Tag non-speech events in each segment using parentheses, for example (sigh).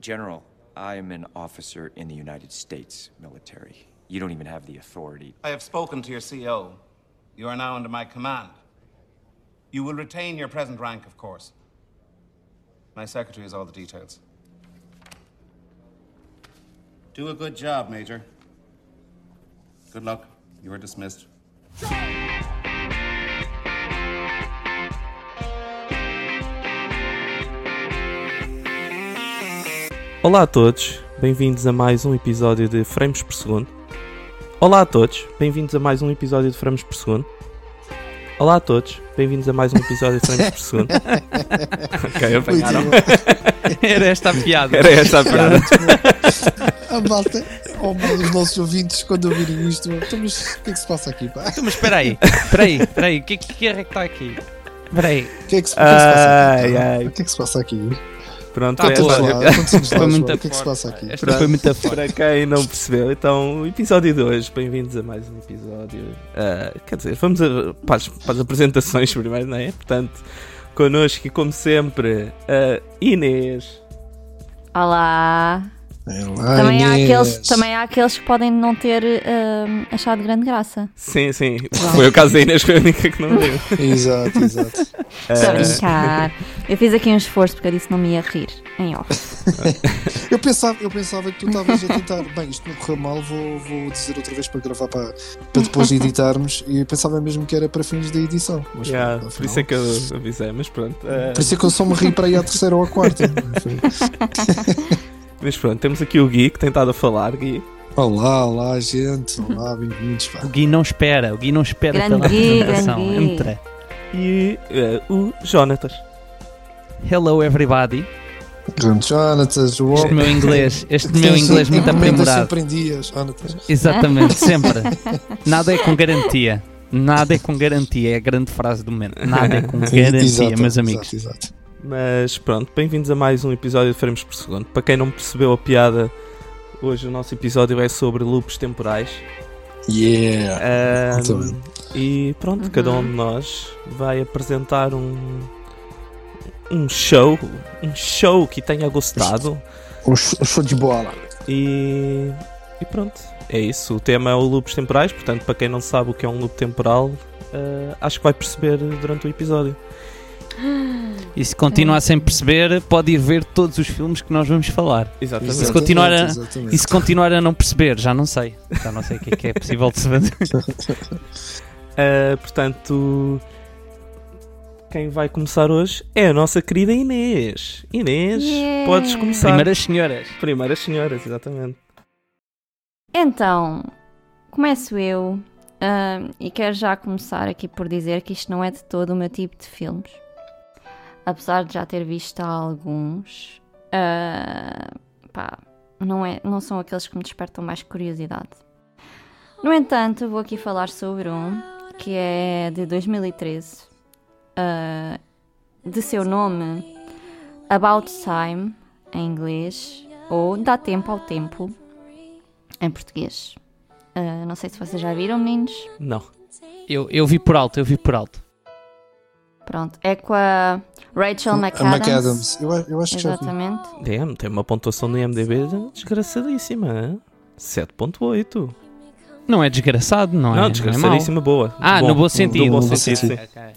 General, I'm an officer in the United States military. You don't even have the authority. I have spoken to your CO. You are now under my command. You will retain your present rank, of course. My secretary has all the details. Do a good job, Major. Good luck. You are dismissed. Olá a todos, bem-vindos a mais um episódio de Frames por Segundo. Olá a todos, bem-vindos a mais um episódio de Frames por Segundo. Olá a todos, bem-vindos a mais um episódio de Frames por Segundo. (laughs) ok, apanharam. Era esta a piada. Era esta a piada. A malta, ou mal os nossos ouvintes, quando ouvirem isto, então, mas o que é que se passa aqui, pá? Então, mas espera aí, espera aí, espera aí, o que, é que é que está aqui? Espera aí. O que é que se, o que é que se passa aqui? Ai, ai. O que é que se passa aqui? Pronto, Tá é Foi muito o que é que se passa aqui? Esta foi muito forte. Para quem não percebeu, então, episódio de hoje, bem-vindos a mais um episódio. Ah, quer dizer, vamos a- para, as, para as apresentações (laughs) primeiro, não é? Portanto, connosco como sempre, a Inês. Olá! É também, há aqueles, também há aqueles que podem não ter hum, achado grande graça. Sim, sim, foi o caso da Inês, foi a única que não deu. (laughs) Exato, exato. Estou a brincar. Eu fiz aqui um esforço porque eu disse que não me ia rir em off. (laughs) Eu pensava, eu pensava que tu estavas a tentar, bem, isto não correu mal, vou, vou dizer outra vez para gravar para, para depois editarmos, e eu pensava mesmo que era para fins da edição. Mas Yeah, pronto, por isso é que eu avisei, mas pronto. ah, Por isso é que eu só me ri para ir à terceira ou à quarta. (laughs) mas pronto, temos aqui o Gui que tem estado a falar, Gui. Olá, olá, gente. Olá, (laughs) bem-vindos. O Gui não espera, o Gui não espera Grande pela Gui, apresentação. Entra. E ah, o Jonatas. Hello everybody. Grande Jonatas, João. Este meu inglês, este meu inglês muito aprimorado. em dias, Jonatas. Exatamente, sempre. (laughs) Nada é com garantia. Nada é com garantia, é a grande frase do momento. Nada é com garantia, Exato, meus amigos. Exato, exato. Mas pronto, bem-vindos a mais um episódio de Frames por Segundo. Para quem não percebeu a piada, hoje o nosso episódio é sobre loops temporais. Yeah. Bem. e pronto, Uhum. cada um de nós vai apresentar um um show, um show que tenha gostado Um sh- um show de bola. e, e pronto, é isso. O tema é o loops temporais, portanto, para quem não sabe o que é um loop temporal, ah, acho que vai perceber durante o episódio. E se continuar sem perceber, pode ir ver todos os filmes que nós vamos falar. Exatamente. se continuar a- Exatamente. E se continuar a não perceber, já não sei. Já não sei o que é que é possível de se fazer. (laughs) Ah, portanto, quem vai começar hoje é a nossa querida Inês. Inês, Yeah. podes começar. Primeiras senhoras. Primeiras senhoras, exatamente. Então, começo eu hum, e quero já começar aqui por dizer que isto não é de todo o meu tipo de filmes. Apesar de já ter visto alguns, ah, pá, não, é, não são aqueles que me despertam mais curiosidade. No entanto, vou aqui falar sobre um que é de 2013, ah, de seu nome About Time, em inglês, ou Dá Tempo ao Tempo, em português. Ah, não sei se vocês já viram, meninos. Não. Eu, eu vi por alto, eu vi por alto. Pronto, é com a Rachel McAdams. McAdams. Eu, eu acho que já vi. Exatamente. Damn, tem uma pontuação no IMDB desgraçadíssima. hein? 7.8. Não é desgraçado, não, Não, é? não é desgraçadíssima boa. Ah, no bom sentido. No bom bom sentido, sentido. sim. Ok, ok.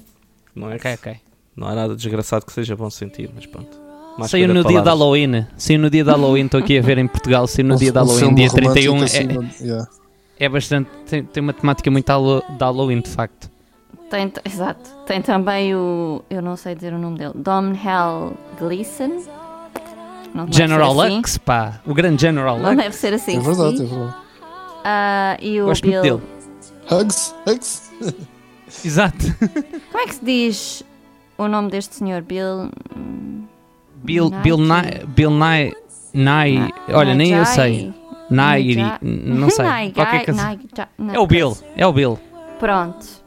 Não é, ok, ok. não é nada desgraçado que seja bom sentido, mas pronto. Mais Saiu no de dia de palavras. Halloween. Saiu no dia de Halloween, estou aqui a ver em Portugal. Saiu no Um- dia de um Halloween, dia romântico 31. assim, É, yeah. é bastante. Tem, tem uma temática muito de Halloween, de facto. Tem, exato. Tem também o. Eu não sei dizer o nome dele. Domhnall Gleeson. Não deve General assim. Lux, pá. O grande General Não Lux. deve ser assim. É verdade, sim. é verdade. Ah, e o Gosto Bill. dele. Hugs, hugs. (laughs) Exato. Como é que se diz o nome deste senhor? Bill. hum, Bill, Nike. Bill Nye. Bill Nye. Nye. Na- Olha, nem eu sei. Najai? Não sei. (laughs) Najai, não, É o Bill. É o Bill. Pronto.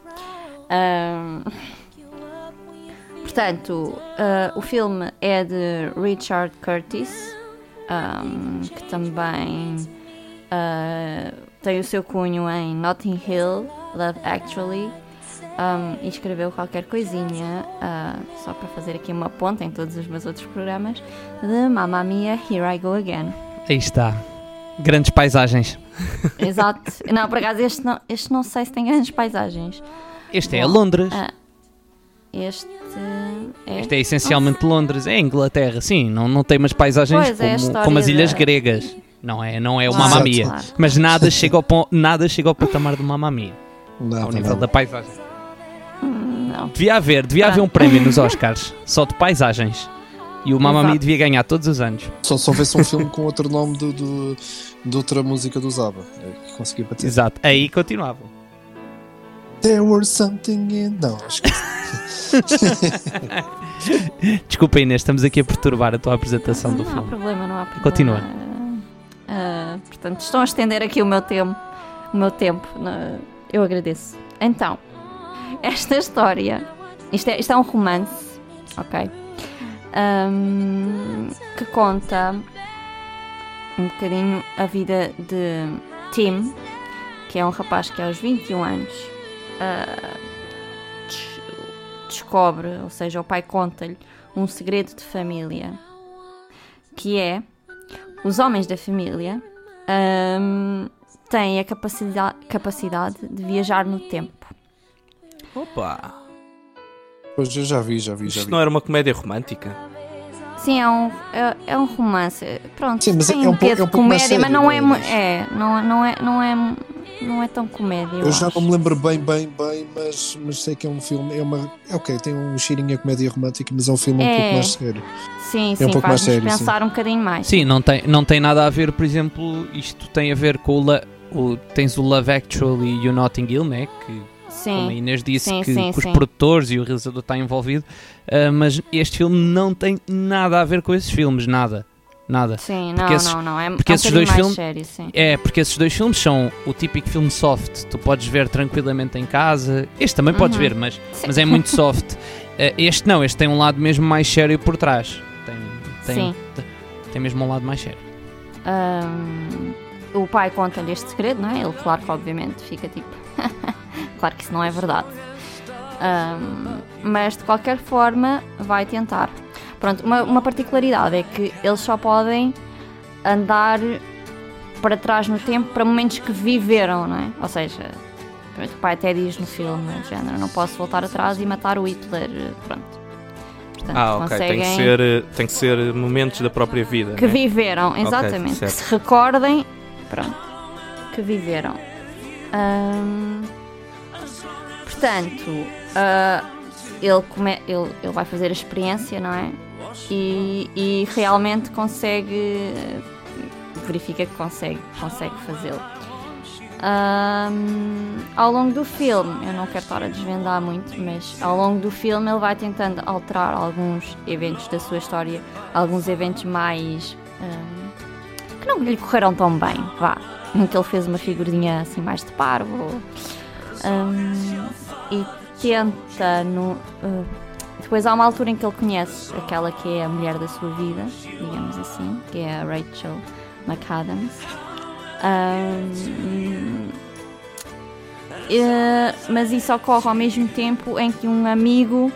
Portanto, ah, o filme é de Richard Curtis, ahm, que também ah, tem o seu cunho em Notting Hill, Love Actually, um, e escreveu qualquer coisinha, uh, só para fazer aqui uma ponta em todos os meus outros programas, de Mamma Mia, Here I Go Again. Aí está. Grandes paisagens. Exato. Não, por acaso este não, este não sei se tem grandes paisagens. Este é Londres. ah, Este é. Este é essencialmente Londres. É Inglaterra, sim. Não, não tem umas paisagens Pois, é como, história como as ilhas da- gregas. Não é, não é o Claro, Mamma Mia. claro. Mas nada chega, ao, pon- nada chega ao patamar do Mamma Mia. Nada, Ao nível da paisagem. Hum, Não. Devia haver, devia haver um prémio nos (laughs) Oscars só de paisagens. E o Exato. devia ganhar todos os anos. Só se houvesse um filme com outro nome do, do- de outra música do Zaba. É que consegui bater. Exato. Aí continuava. There was something in. Não, acho que. (laughs) Desculpa Inês, estamos aqui a perturbar a tua apresentação do não há filme. problema, não há problema. Continua. Ah, portanto, estão a estender aqui o meu tempo. O meu tempo. na- Eu agradeço. Então, esta história. Isto é, isto é um romance, ok? Ahm, que conta um bocadinho a vida de Tim, que é um rapaz que aos 21 anos ah, des- descobre, ou seja, o pai conta-lhe um segredo de família, que é os homens da família ahm, têm a capacidade, capacidade de viajar no tempo. Opa! Pois eu já vi, já vi, já Isto vi. não era uma comédia romântica? Sim, é um, é, é um romance. Pronto, Sim, mas tem é um um pouco- de é um comédia, mas não é, não é? é, não, não é, não é, não é tão comédia. Eu, Eu já acho. não me lembro bem, bem, bem, mas, mas sei que é um filme. É uma. é Ok, tem um cheirinho a comédia romântica, mas é um filme um É. pouco mais sério. Sim, um sim, pouco mais sério, sim. pensar um bocadinho mais. Sim, não tem, não tem nada a ver, por exemplo, isto tem a ver com o, lo- o tens o Love Actually e o Notting Hill, né? Que como a sim, Inês disse Sim, que, sim, que os sim. produtores e o realizador está envolvido, ah, mas este filme não tem nada a ver com esses filmes, nada, nada. sim, não, esses- não, não. É, porque é um esses dois mais filmes- sério, sim. É, porque esses dois filmes são o típico filme soft, tu podes ver tranquilamente em casa. Este também podes Uhum. ver, mas, Sim. mas é muito soft. Ah, (laughs) este não, este tem um lado mesmo mais sério por trás. Tem, tem, Sim. tem, mesmo um lado mais sério. Ahm, o pai conta-lhe este segredo, não é? Ele, claro que obviamente fica tipo. (laughs) claro que isso não é verdade. Ahm, mas de qualquer forma vai tentar. Pronto, uma, uma particularidade é que eles só podem andar para trás no tempo para momentos que viveram, não é? Ou seja, o pai até diz no filme, de género, não posso voltar atrás e matar o Hitler, pronto. Portanto, Ah, ok. Tem que, conseguem- ser, tem que ser momentos da própria vida. que né? viveram, exatamente. que certo. se recordem, pronto, que viveram. Ahm, portanto, ah, ele, come, ele, ele vai fazer a experiência, não é? E, e realmente consegue, verifica que consegue, consegue fazê-lo. Ahm, ao longo do filme, eu não quero estar a desvendar muito, mas ao longo do filme ele vai tentando alterar alguns eventos da sua história, alguns eventos mais ahm, que não lhe correram tão bem, vá. Em que ele fez uma figurinha assim mais de parvo ahm, e tenta no. ah, depois há uma altura em que ele conhece aquela que é a mulher da sua vida, digamos assim, que é a Rachel McAdams. Ahm, eh, mas isso ocorre ao mesmo tempo em que um amigo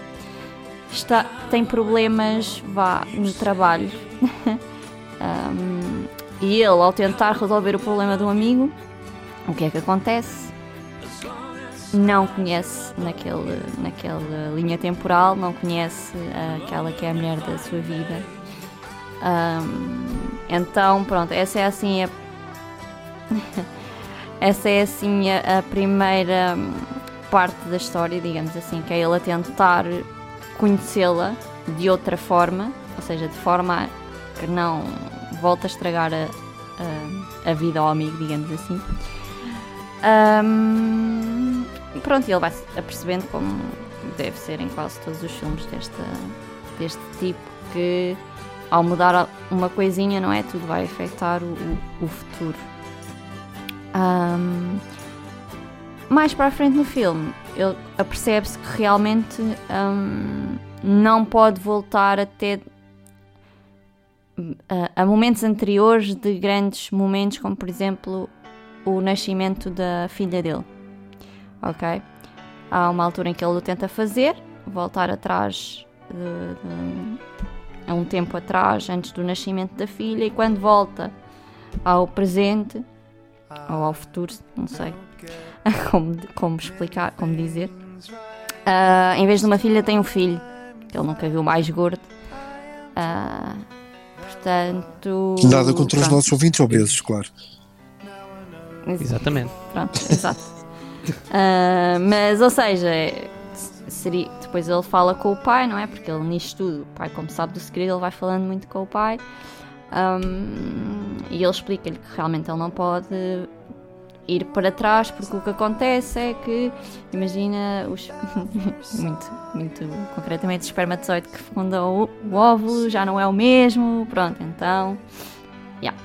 está, tem problemas vá, no trabalho. (laughs) Ahm, e ele, ao tentar resolver o problema do amigo, o que é que acontece? Não conhece naquele, naquela linha temporal, não conhece ah, aquela que é a mulher da sua vida. Ahm, então, pronto, essa é assim a (laughs) essa é assim a, a primeira parte da história, digamos assim, que é ele a tentar conhecê-la de outra forma, ou seja, de forma que não volte a estragar a, a, a vida ao amigo, digamos assim. Hum, pronto, ele vai apercebendo como deve ser em quase todos os filmes desta, deste tipo, que ao mudar uma coisinha, não é? Tudo vai afetar o, o- futuro. Ahm, mais para a frente no filme, ele apercebe-se que realmente ahm, não pode voltar até a, a momentos anteriores de grandes momentos, como por exemplo o nascimento da filha dele. Ok? há uma altura em que ele o tenta fazer, voltar atrás de- de- a um tempo atrás, antes do nascimento da filha, e quando volta ao presente ou ao futuro, não sei (laughs) como, como explicar, como dizer. ah, em vez de uma filha, tem um filho, que ele nunca viu mais gordo. Ah, portanto. Nada contra os pronto. nossos ouvintes obesos, claro. Exatamente. Pronto, exato. (laughs) Ah, mas, ou seja, seria, depois ele fala com o pai, não é? Porque ele nisto tudo, o pai, como sabe do segredo, ele vai falando muito com o pai. Ahm, e ele explica-lhe que realmente ele não pode ir para trás, porque o que acontece é que, imagina, os, (laughs) muito, muito concretamente, o espermatozoide que fecunda o, o óvulo já não é o mesmo, pronto, então, yeah,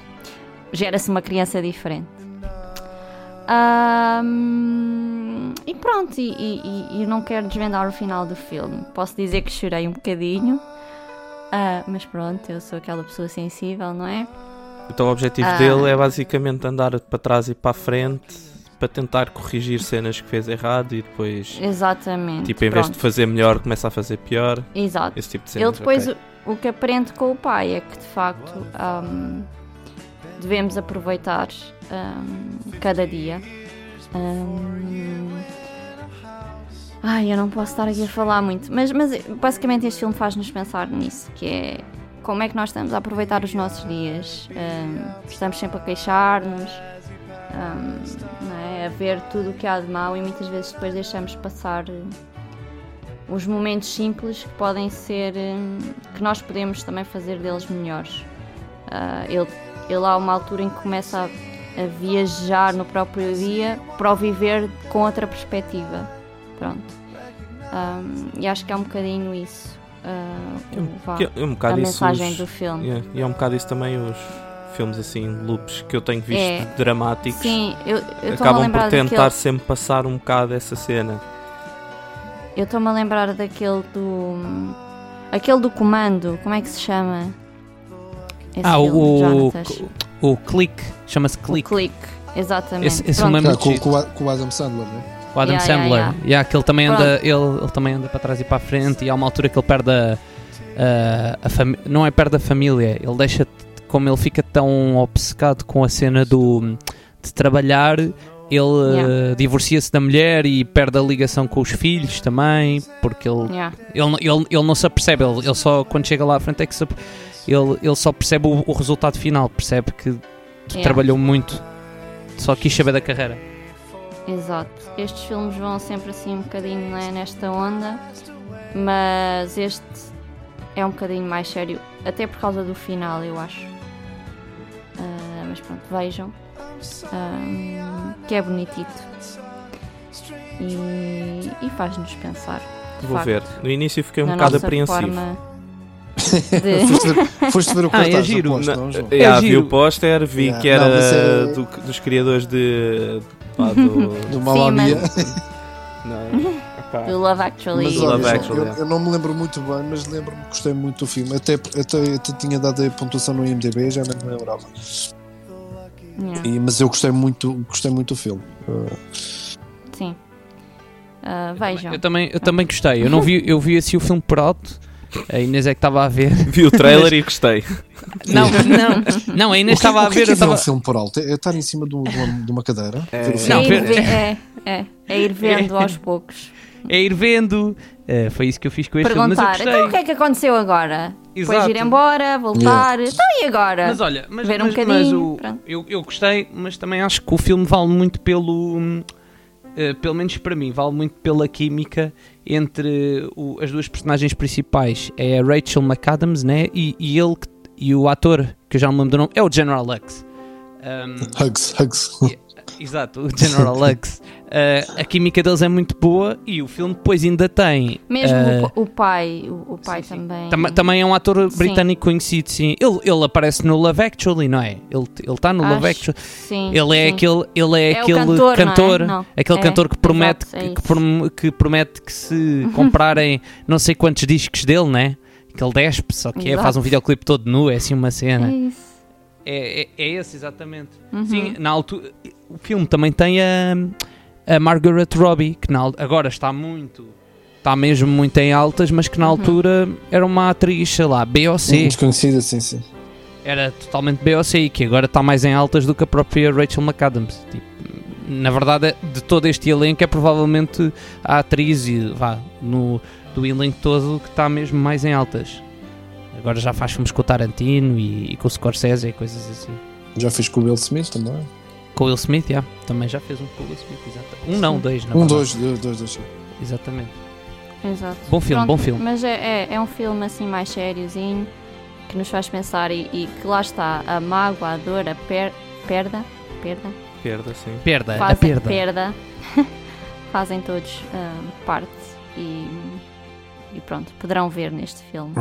gera-se uma criança diferente. Ahm, e pronto, e, e- e- não quero desvendar o final do filme. Posso dizer que chorei um bocadinho, ah, mas pronto, eu sou aquela pessoa sensível, não é? Então o objetivo Ah. dele é basicamente andar para trás e para a frente para tentar corrigir cenas que fez errado e depois, Exatamente. tipo, em vez de pronto. fazer melhor, começa a fazer pior. Exato. Esse tipo de cenas. Ele depois, ok. o, o que aprende com o pai é que de facto ahm, devemos aproveitar cada dia. Ahm, ai, eu não posso estar aqui a falar muito, mas, mas basicamente este filme faz-nos pensar nisso, que é como é que nós estamos a aproveitar os nossos dias. Ahm, estamos sempre a queixar-nos, é? a ver tudo o que há de mal e muitas vezes depois deixamos passar eh, os momentos simples que podem ser hum, que nós podemos também fazer deles melhores. Ah, ele, ele há uma altura em que começa a, a viajar no próprio dia para o viver com outra perspectiva. Pronto. Ahm, e acho que é um bocadinho isso. o- vá, Que é um a bocado isso. mensagem os- do filme. Yeah, E é um bocado isso também os filmes assim, loops que eu tenho visto É. dramáticos. Sim, eu eu a acabam por tentar daquele. sempre passar um bocado essa cena. Eu estou-me a lembrar daquele do. Aquele do comando, como é que se chama? Esse Ah, filme, o, Jonatas. O, Click, chama-se O Click. Click, exatamente. Esse- esse filme é Ah, muito com, giro. com o A- com o Adam Sandler, né? O Adam Yeah, yeah, Sandler. yeah. Yeah, que ele também anda, ele, ele também anda para trás e para a frente e há uma altura que ele perde a, a, a não é perde a família, ele deixa como ele fica tão obcecado com a cena do de trabalhar, ele Yeah. eh, divorcia-se da mulher e perde a ligação com os filhos também, porque ele Yeah. ele, não- ele, ele não se apercebe, ele, ele só quando chega lá à frente é que se, aper- ele, ele só percebe o, o resultado final, percebe que Yeah. trabalhou muito, só quis saber da carreira. Exato. Estes filmes vão sempre assim um bocadinho né, nesta onda, mas este é um bocadinho mais sério, até por causa do final, eu acho. Ah, mas pronto, vejam. Ah, que é bonitito. E, e faz-nos pensar. Vou facto, ver. No início fiquei um bocado apreensivo. forma (laughs) foste, ver, foste ver o Ah, é cartaz, giro. aposto, Não, não, eh, yeah, É vi o póster, vi Yeah. que era Não, é- do- dos criadores de. pá, do, (laughs) Do Mamma Sim, Mia. (laughs) não, epá. do Love Actually. Mas Love olha, Actually, eu, é. eu não me lembro muito bem, mas lembro-me que gostei muito do filme. Até, até, até tinha dado a pontuação no IMDB, já não me lembrava. Yeah, E- mas eu gostei muito, gostei muito do filme. Uh, sim. Ah, vejam. Eu também, eu também gostei, eu não vi, eu vi assim o filme por alto, a Inês é que estava a ver. Vi o trailer e gostei. Não, não, (laughs) não, a Inês estava a o que ver, é, que eu é ver um estava. filme por alto? É, é estar em cima de, um- uma, de uma cadeira? ver É filme? Não, ir, ver- ve- é, é, é ir vendo aos poucos. É ir vendo, eh, foi isso que eu fiz com este filme, Perguntar, gostei. então o que é que aconteceu agora? Depois Exato. ir embora, voltar. Então e agora? Mas olha, mas, Ver um mas- bocadinho, mas o- eu, eu gostei, mas também acho que o filme vale muito pelo. eh, pelo menos para mim, vale muito pela química entre o- as duas personagens principais. É a Rachel McAdams, né? E, e ele e o ator, que eu já não me lembro do nome, é o General Lux. Um, Hugs, hugs. Exato, o General (laughs) Lux. Uh, a química deles é muito boa e o filme depois ainda tem. Mesmo uh, o, pa- o pai, o, o pai sim, sim. também. Tam- também é um ator Sim. britânico conhecido, sim. Ele, ele aparece no Love Actually, não é? Ele está no Love Acho Actually. que Sim, Ele é sim. aquele, ele é É aquele cantor, não é? cantor, Não. aquele É, cantor que promete, exato, é que, prom- que promete que se (laughs) comprarem não sei quantos discos dele, né? Que ele despe, só que é, faz um videoclipe todo nu, é assim uma É cena. isso. É, é, é esse, exatamente. Uhum. Sim, na altura. O filme também tem a, a Margaret Robbie, que na agora está muito, está mesmo muito em altas, mas que na Uhum. altura era uma atriz, sei lá, BOC, Desconhecida, sim, sim. era totalmente BOC e que agora está mais em altas do que a própria Rachel McAdams. Tipo, na verdade, de todo este elenco é provavelmente a atriz e, vá, no, do elenco todo que está mesmo mais em altas. Agora já faz filmes com o Tarantino e, e com o Scorsese e coisas assim. Já fiz com o Will Smith também. Com o Will Smith, já. Também já fez um com o Will Smith, exato. Um não, dois, na Um, dois, dois, dois, dois. Exatamente. Exato. Bom filme, Pronto, bom filme. Mas é, é, é um filme assim mais sériozinho que nos faz pensar e, e que lá está a mágoa, a dor, a per, perda, perda, Perda, sim. Perda, a fazem, perda. perda (laughs) fazem todos ah, parte e, e pronto, poderão ver neste filme.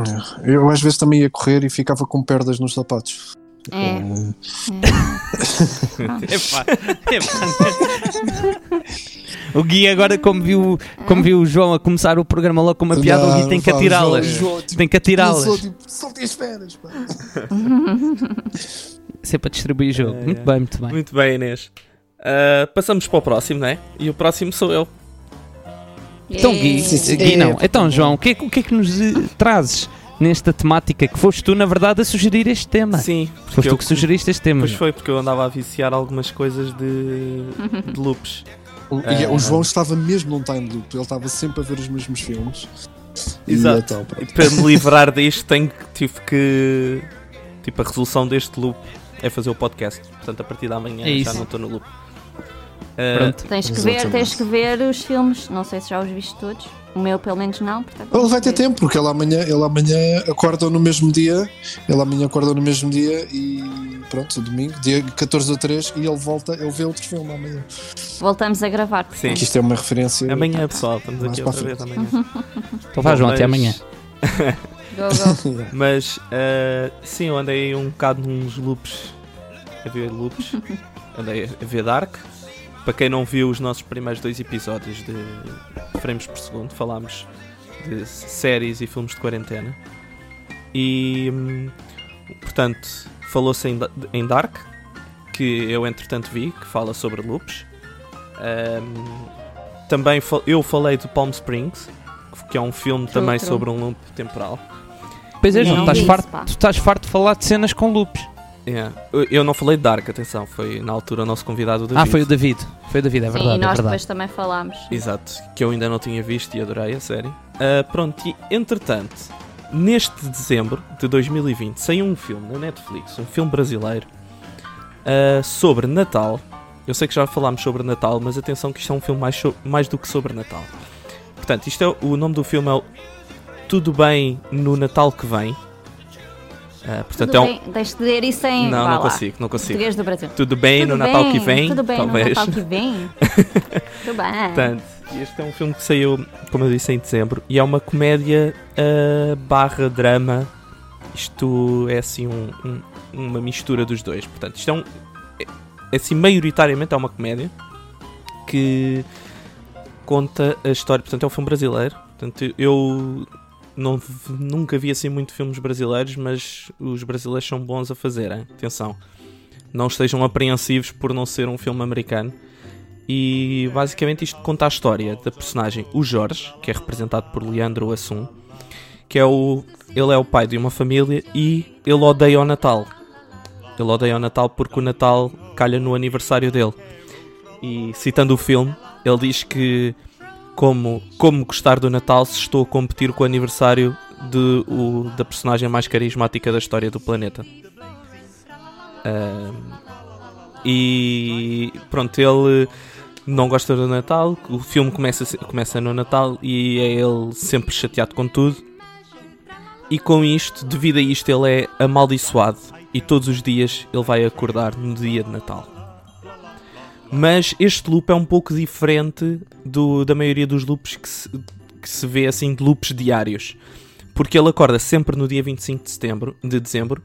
É. Eu às vezes também ia correr e ficava com perdas nos sapatos. É, Eh, (laughs) Epá, epá. (laughs) O Gui agora, como viu, como viu o João a começar o programa logo com uma piada, o Gui não, tem que atirá-las. Tipo, Tem que atirá-las. tipo, Solte as feras, pá. (laughs) Sempre para distribuir jogo. É, muito é. bem, muito bem. Muito bem, Inês. Ah, passamos para o próximo, né? E o próximo sou eu. Então, Gui, Sim. Gui não. É, Então, João, o que, é, que- o que é que nos eh, trazes nesta temática que foste tu, na verdade, a sugerir este tema? Sim, Foste porque tu eu, que sugeriste este tema. pois João. foi porque eu andava a viciar algumas coisas de, (laughs) de loops. O, e É. o João estava mesmo num time loop, ele estava sempre a ver os mesmos filmes. E Exato. então. E para me livrar disto, tenho que, tive que. Tipo, a resolução deste loop é fazer o podcast. Portanto, a partir da manhã É já isso. não estou no loop. Ah, Pronto. Tens que, ver, tens que ver os filmes, não sei se já os viste todos, o meu pelo menos não. Portanto, Ele vai ter tempo, porque ele amanhã, ele amanhã acorda no mesmo dia. Ele amanhã acorda no mesmo dia e pronto, domingo, dia 14 a 3, e ele volta, ele vê outro filme amanhã. Voltamos a gravar. Sim. portanto. Que isto é uma referência. Amanhã, pessoal, estamos aqui outra vez amanhã. (laughs) Então vá, João, até Mas- amanhã. Go, go. Mas uh, sim, eu andei um bocado nos loops. A ver loops. (laughs) andei a ver Dark. Para quem não viu os nossos primeiros dois episódios de frames por segundo, falámos de séries e filmes de quarentena. E hum, portanto, falou-se em, em Dark, que eu entretanto vi, que fala sobre loops. Hum, também fa- eu falei de Palm Springs, que é um filme também Outro. sobre um loop temporal. Pois é, Não João, estás farto, tu estás farto de falar de cenas com loops. Yeah. Eu- Eu não falei de Dark, atenção, foi na altura o nosso convidado o David. Ah, foi o David. Foi o David, é Sim, verdade. e é nós verdade. depois também falámos. Exato, que eu ainda não tinha visto e adorei a série. Ah, pronto, e entretanto, neste dezembro de 2020 saiu um filme na Netflix, um filme brasileiro, ah, sobre Natal. Eu sei que já falámos sobre Natal, mas atenção que isto é um filme mais, so- mais do que sobre Natal. Portanto, isto é, o nome do filme é Tudo Bem no Natal que Vem. Ah, portanto, Tudo é um. bem, de ler isso em. Não, vá não lá. consigo, não consigo. Português do Brasil. Tudo bem tudo no Natal bem, que vem, Tudo bem talvez. no Natal que vem. (laughs) tudo bem. Portanto, este é um filme que saiu, como eu disse, em dezembro e é uma comédia ah, barra drama. Isto é assim um- um- uma mistura dos dois. Portanto, isto é um. É, assim, maioritariamente é uma comédia que conta a história. Portanto, é um filme brasileiro. Portanto, eu não, nunca vi assim muito filmes brasileiros, mas os brasileiros são bons a fazerem. Atenção, não estejam apreensivos por não ser um filme americano. E basicamente isto conta a história da personagem, o Jorge, que é representado por Leandro Assum, que é o. Ele é o pai de uma família e ele odeia o Natal. Ele odeia o Natal porque o Natal calha no aniversário dele. E citando o filme, ele diz que como, como gostar do Natal se estou a competir com o aniversário de, o, da personagem mais carismática da história do planeta. E pronto, ele não gosta do Natal. O filme começa, começa no Natal e é ele sempre chateado com tudo. E com isto, devido a isto, ele é amaldiçoado e todos os dias ele vai acordar no dia de Natal. Mas este loop é um pouco diferente do, da maioria dos loops que se, que se vê assim de loops diários. Porque ele acorda sempre no dia 25 de, setembro, de dezembro,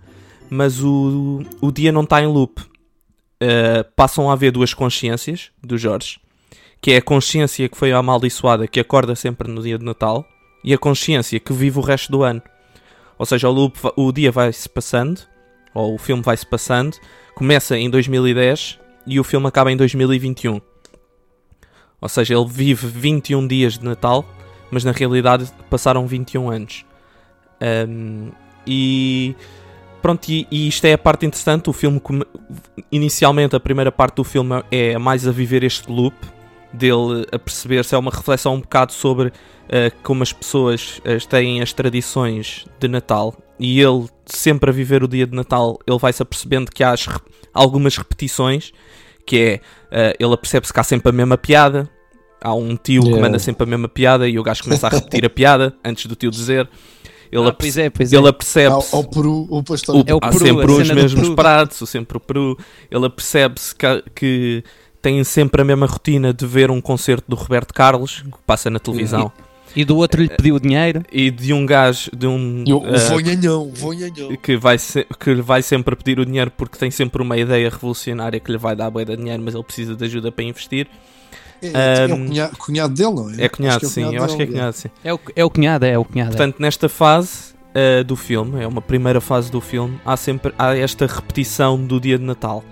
mas o, o dia não está em loop. Uh, passam a haver duas consciências do Jorge, que é a consciência que foi amaldiçoada, que acorda sempre no dia de Natal, e a consciência que vive o resto do ano. Ou seja, o, loop, o dia vai-se passando, ou o filme vai-se passando, começa em 2010 e o filme acaba em 2021. Ou seja, ele vive 21 dias de Natal, mas na realidade passaram 21 anos. Um, e pronto, e, e, isto é a parte interessante. O filme, inicialmente, a primeira parte do filme é mais a viver este loop dele a perceber-se, é uma reflexão um bocado sobre uh, como as pessoas uh, têm as tradições de Natal e ele sempre a viver o dia de Natal, ele vai-se apercebendo que há as, algumas repetições, que é, uh, ele apercebe-se que há sempre a mesma piada, há um tio yeah. que manda sempre a mesma piada e o gajo começa a repetir a piada (laughs) antes do tio dizer. Ele, ah, pois é, pois é. ele apercebe ao, ao Peru, o pastor. O, é o há Peru, sempre os mesmos pratos, sempre o Peru. Ele apercebe-se que, que têm sempre a mesma rotina de ver um concerto do Roberto Carlos, que passa na televisão. E, e do outro lhe pediu dinheiro. E de um gajo, de um. E o uh, vonhanhão, vonhanhão. Que vai, se, que lhe vai sempre pedir o dinheiro porque tem sempre uma ideia revolucionária que lhe vai dar boa de dinheiro, mas ele precisa de ajuda para investir. É, é, um, é o cunhado, cunhado, dele, não é? É cunhado, é sim. Cunhado eu acho que é cunhado, sim. É o, é o cunhado, é o cunhado. Portanto, nesta fase uh, do filme, é uma primeira fase do filme, há sempre há esta repetição do dia de Natal.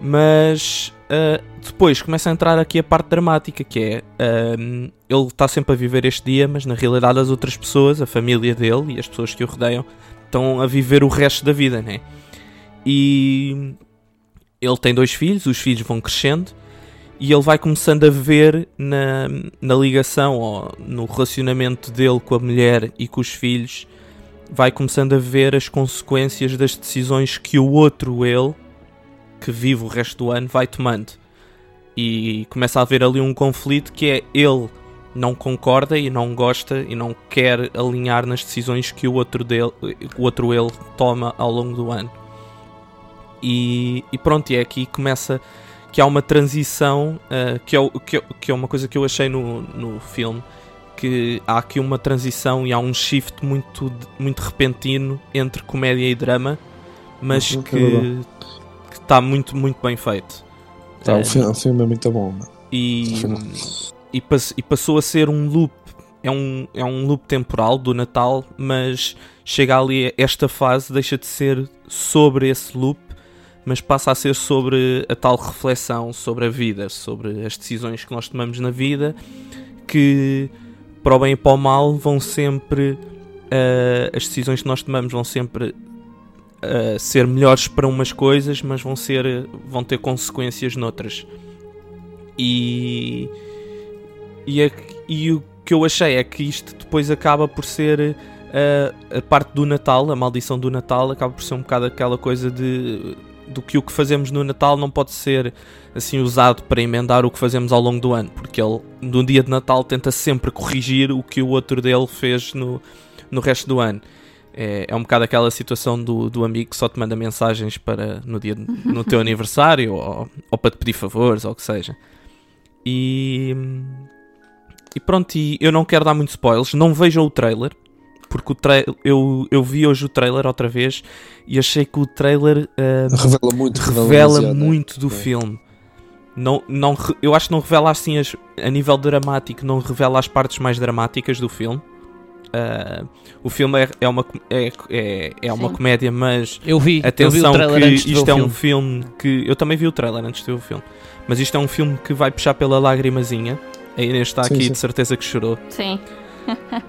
Mas uh, depois começa a entrar aqui a parte dramática, que é uh, ele está sempre a viver este dia, mas na realidade as outras pessoas, a família dele e as pessoas que o rodeiam, estão a viver o resto da vida, né? E ele tem dois filhos, os filhos vão crescendo e ele vai começando a ver na, na ligação ou no relacionamento dele com a mulher e com os filhos, vai começando a ver as consequências das decisões que o outro ele, que vive o resto do ano, vai tomando. E começa a haver ali um conflito que é ele não concorda e não gosta e não quer alinhar nas decisões que o outro, dele, o outro ele toma ao longo do ano. E, e pronto, e é aqui que começa que há uma transição, uh, que, é, que, é, que é uma coisa que eu achei no, no filme, que há aqui uma transição e há um shift muito, muito repentino entre comédia e drama, mas que está muito, muito bem feito. Tá, o, filme, o, filme, é muito bom. E, e, e, passou a ser um loop, é um, é um loop temporal do Natal, mas chega ali, esta fase deixa de ser sobre esse loop mas passa a ser sobre a tal reflexão sobre a vida, sobre as decisões que nós tomamos na vida, que para o bem e para o mal vão sempre. Uh, as decisões que nós tomamos vão sempre uh, ser melhores para umas coisas, mas vão, ser, vão ter consequências noutras. E, e, a, e o que eu achei é que isto depois acaba por ser uh, a parte do Natal, a maldição do Natal, acaba por ser um bocado aquela coisa de do que o que fazemos no Natal não pode ser assim usado para emendar o que fazemos ao longo do ano, porque ele no dia de Natal tenta sempre corrigir o que o outro dele fez no, no resto do ano. É, é um bocado aquela situação do, do amigo que só te manda mensagens para no, dia, no teu (laughs) aniversário ou, ou para te pedir favores ou o que seja. E, e pronto, e eu não quero dar muitos spoilers, não vejam o trailer, porque o eu, eu vi hoje o trailer outra vez e achei que o trailer uh, revela muito, revela né? muito do é. filme. Não, não, eu acho que não revela assim as, a nível dramático, não revela as partes mais dramáticas do filme. Uh, o filme é, é uma, é, é, é uma comédia, mas eu vi, atenção eu vi que isto é um filme que eu também vi o trailer antes de ver o filme, mas isto é um filme que vai puxar pela lagrimazinha. A Inês está sim, aqui sim. de certeza que chorou. Sim.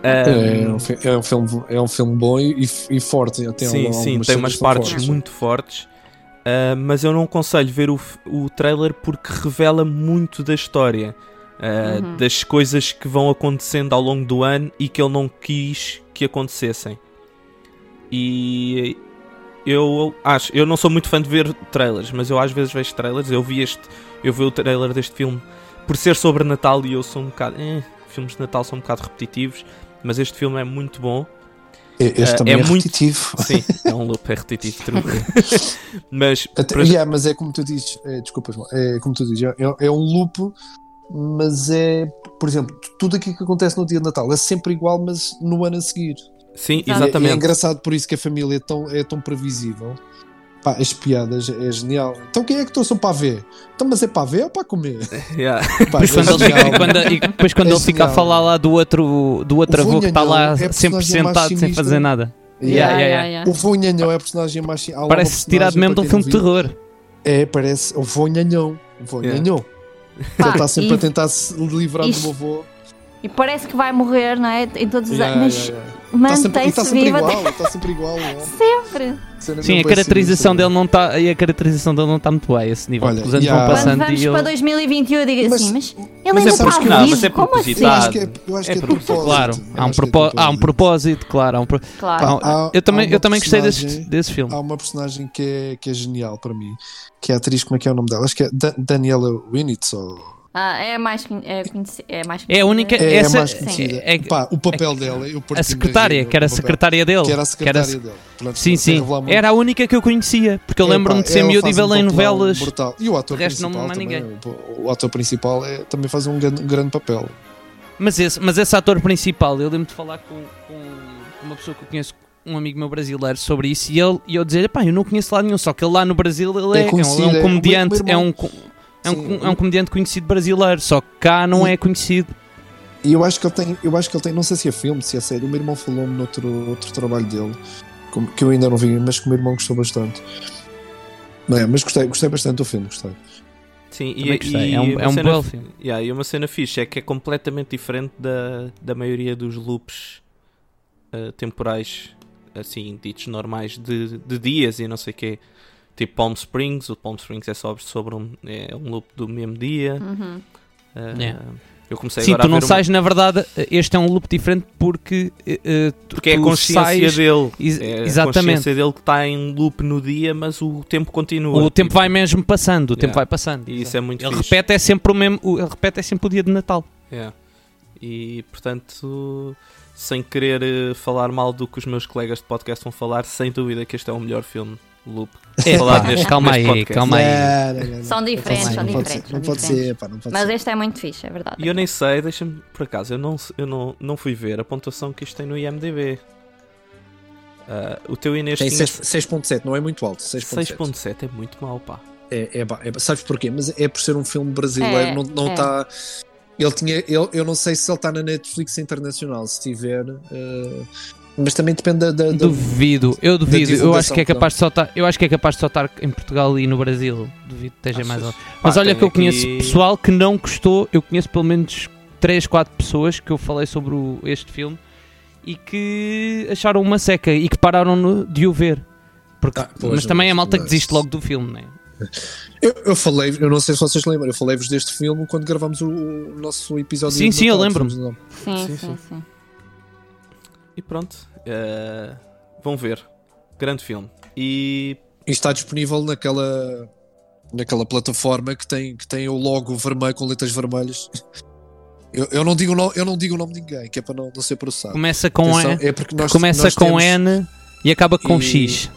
É, é, um, é, um filme, é um filme bom e, e forte. Tem sim, sim, tem umas partes fortes. muito fortes. Uh, mas eu não aconselho ver o, o trailer porque revela muito da história. Uh, uhum. Das coisas que vão acontecendo ao longo do ano e que ele não quis que acontecessem. E eu acho, eu não sou muito fã de ver trailers, mas eu às vezes vejo trailers. Eu vi este, eu vi o trailer deste filme por ser sobre Natal e eu sou um bocado. Eh, filmes de Natal são um bocado repetitivos, mas este filme é muito bom. Este uh, também é, é muito... repetitivo. Sim, é um loop, é repetitivo. (laughs) mas, Até, para... yeah, mas é como tu dizes, é, desculpas, é como tu dizes, é, é um loop, mas é, por exemplo, tudo aquilo que acontece no dia de Natal é sempre igual, mas no ano a seguir. Sim, exatamente. E é, é engraçado por isso que a família é tão, é tão previsível Pá, as piadas é genial. Então quem é que trouxe um pavê? Então, mas é pavê ou para comer? (laughs) Yeah. Pá, depois, é quando ele fica, quando, e depois quando é ele fica a falar lá do outro, do outro avô que está lá é sempre sentado sem fazer nada. Yeah. Yeah, yeah, yeah. O Vonhanhão é a personagem mais. Parece tirado mesmo de um filme de terror. É, parece o Vonhanhão. O Vonhanhão. Pá, Ele está sempre e- a tentar se livrar isto- do avô. E parece que vai morrer, não é? Em todos os Yeah, anos. yeah, Mas yeah. Está sempre, e está mantém-se sempre viva igual, está sempre igual. (laughs) sempre. Sim, a caracterização dele não está e a caracterização dele não está muito bem a esse nível. Olha, Os anos há- vão Quando passando vamos e para 2021, eu digo Mas- assim, mas ele mas ainda é está vivo. não, mas é Como Eu acho propositado. que é, eu acho É que é propósito, propósito. claro. Há um, acho que é de propó- há um propósito, claro. Há um pro- Claro. Há- há- Eu também, eu também gostei desse, desse filme. Há uma personagem que é, que é genial para mim, que é a atriz, como é que é o nome dela? Acho que é Dan- Daniela Winitz. Ou... Ah, é mais conhe- é, conheci- é mais É a única- conhecida. É, Essa- a mais conhecida. É- Pá, o papel dela, eu A secretária, que era a o secretária dele. Que era a que era- secretária dele. Pronto, Sim, sim. Era a única que eu conhecia. Porque eu É, lembro-me de ser miúdo e um vê-la em novelas. Brutal. E o ator não principal lembro também. O, o ator principal é, também faz um grande, um grande papel. Mas esse, mas esse ator principal, eu lembro de falar com, com uma pessoa que eu conheço, um amigo meu brasileiro, sobre isso, e, ele, e eu dizer, pá, eu não conheço lá nenhum, só que ele lá no Brasil ele É é, é um- é é um o comediante, é um, é, um, Sim. é um comediante conhecido brasileiro, só que cá não E- é conhecido. E eu acho que ele tem, eu acho que ele tem, não sei se é filme, se é série. O meu irmão falou-me noutro outro trabalho dele, como- que eu ainda não vi, mas que o meu irmão gostou bastante. Não é, mas gostei, gostei bastante do filme, gostei. Sim, e, gostei. e É um- uma é um cena, belo filme. Yeah, e uma cena fixe é que é completamente diferente da, da maioria dos loops uh, temporais, assim, ditos normais de, de dias e não sei o quê. Tipo Palm Springs, o Palm Springs é sobre, sobre um, é um loop do mesmo dia. Uhum. Uh, Yeah. Eu comecei Sim, agora tu a não sais, na verdade, este é um loop diferente porque. eh, tu- uma... porque é a consciência sais- dele. Ex- É a exatamente. consciência dele que está em loop no dia, mas o tempo continua. O tempo Tipo, vai mesmo passando, o tempo Yeah. vai passando. E isso é muito Ele fixe. repete é sempre o mesmo, o- ele repete é sempre o dia de Natal. Yeah. E portanto, sem querer eh, falar mal do que os meus colegas de podcast vão falar, sem dúvida que este é o melhor filme Loop. É, falar neste- calma neste aí, podcast. calma aí. Não, não, não, não. São diferentes, são não pode diferentes, ser, Não pode diferentes. ser, pá, não pode Mas ser. este é muito fixe, é verdade. E eu nem sei, deixa-me por acaso, eu não, eu não, não fui ver a pontuação que isto tem no IMDB. Ah, o teu Inês Tem tinha 6.7, não é muito alto. 6.7. 6.7, é muito mau, pá. É, é, é, sabes porquê? Mas é por ser um filme brasileiro, É, não não é. está. Ele tinha, ele, eu não sei se ele está na Netflix internacional, se tiver, eh, mas também depende da. da- da- Duvido, eu duvido. Eu acho que é que capaz de só estar, eu acho que é capaz de só estar em Portugal e no Brasil. Duvido que esteja mais alto. Mas Pá, olha que eu conheço aqui- pessoal que não gostou. Eu conheço pelo menos 3, 4 pessoas que eu falei sobre o- este filme e que acharam uma seca e que pararam no- de o ver. Porque, Ah, pois, mas também é mas- malta que mas- desiste logo do filme, né? Eu, eu falei, eu não sei se vocês lembram, eu falei-vos deste filme quando gravamos o, o nosso episódio. Sim, sim, eu lembro-me. Sim, Sim, sim, sim. E pronto, ah, vão ver. Grande filme. E E está disponível naquela, naquela plataforma que tem, que tem o logo vermelho com letras vermelhas. (laughs) Eu, eu, não digo o nome, eu não digo o nome de ninguém, que é para não, não ser processado. Começa com, Atenção, E, é porque nós, começa nós com N e acaba com E- X.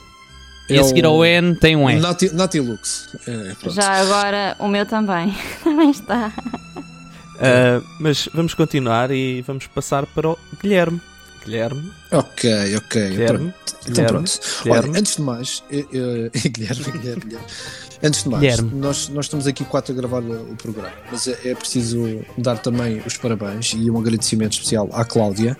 E é a seguir o- ao N tem um E. Nati, Natilux. É. Já agora o meu também. (laughs) também está. ah, mas vamos continuar e vamos passar para o Guilherme. Guilherme, Ok, ok. Guilherme, Pronto. Então Guilherme, pronto. Guilherme. Olha, antes de mais, eh, eh, (laughs) Guilherme, Guilherme, Guilherme. Antes de mais, Guilherme. nós, nós estamos aqui quatro a gravar o, o programa, mas é, é preciso dar também os parabéns e um agradecimento especial à Cláudia,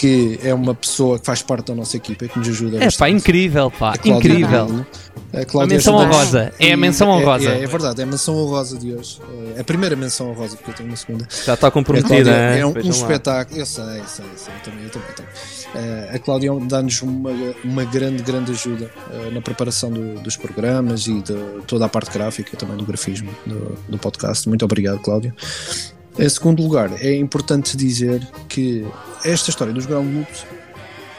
que é uma pessoa que faz parte da nossa equipa e que nos ajuda É pá, bastante. incrível, pá, A incrível. Melo. A A Cláudia menção ajuda-nos. honrosa, é a menção honrosa. É, é verdade, é a menção honrosa de hoje. É a primeira menção honrosa, porque eu tenho uma segunda. já está A comprometida, hein? é um, um espetáculo. Eu sei, sei, sei. Eu também, eu também tenho. Eh, a Cláudia dá-nos uma, uma grande, grande ajuda eh, na preparação do- dos programas e de toda a parte gráfica, também do grafismo do, do podcast. Muito obrigado, Cláudia. Em segundo lugar, é importante dizer que esta história dos ground loops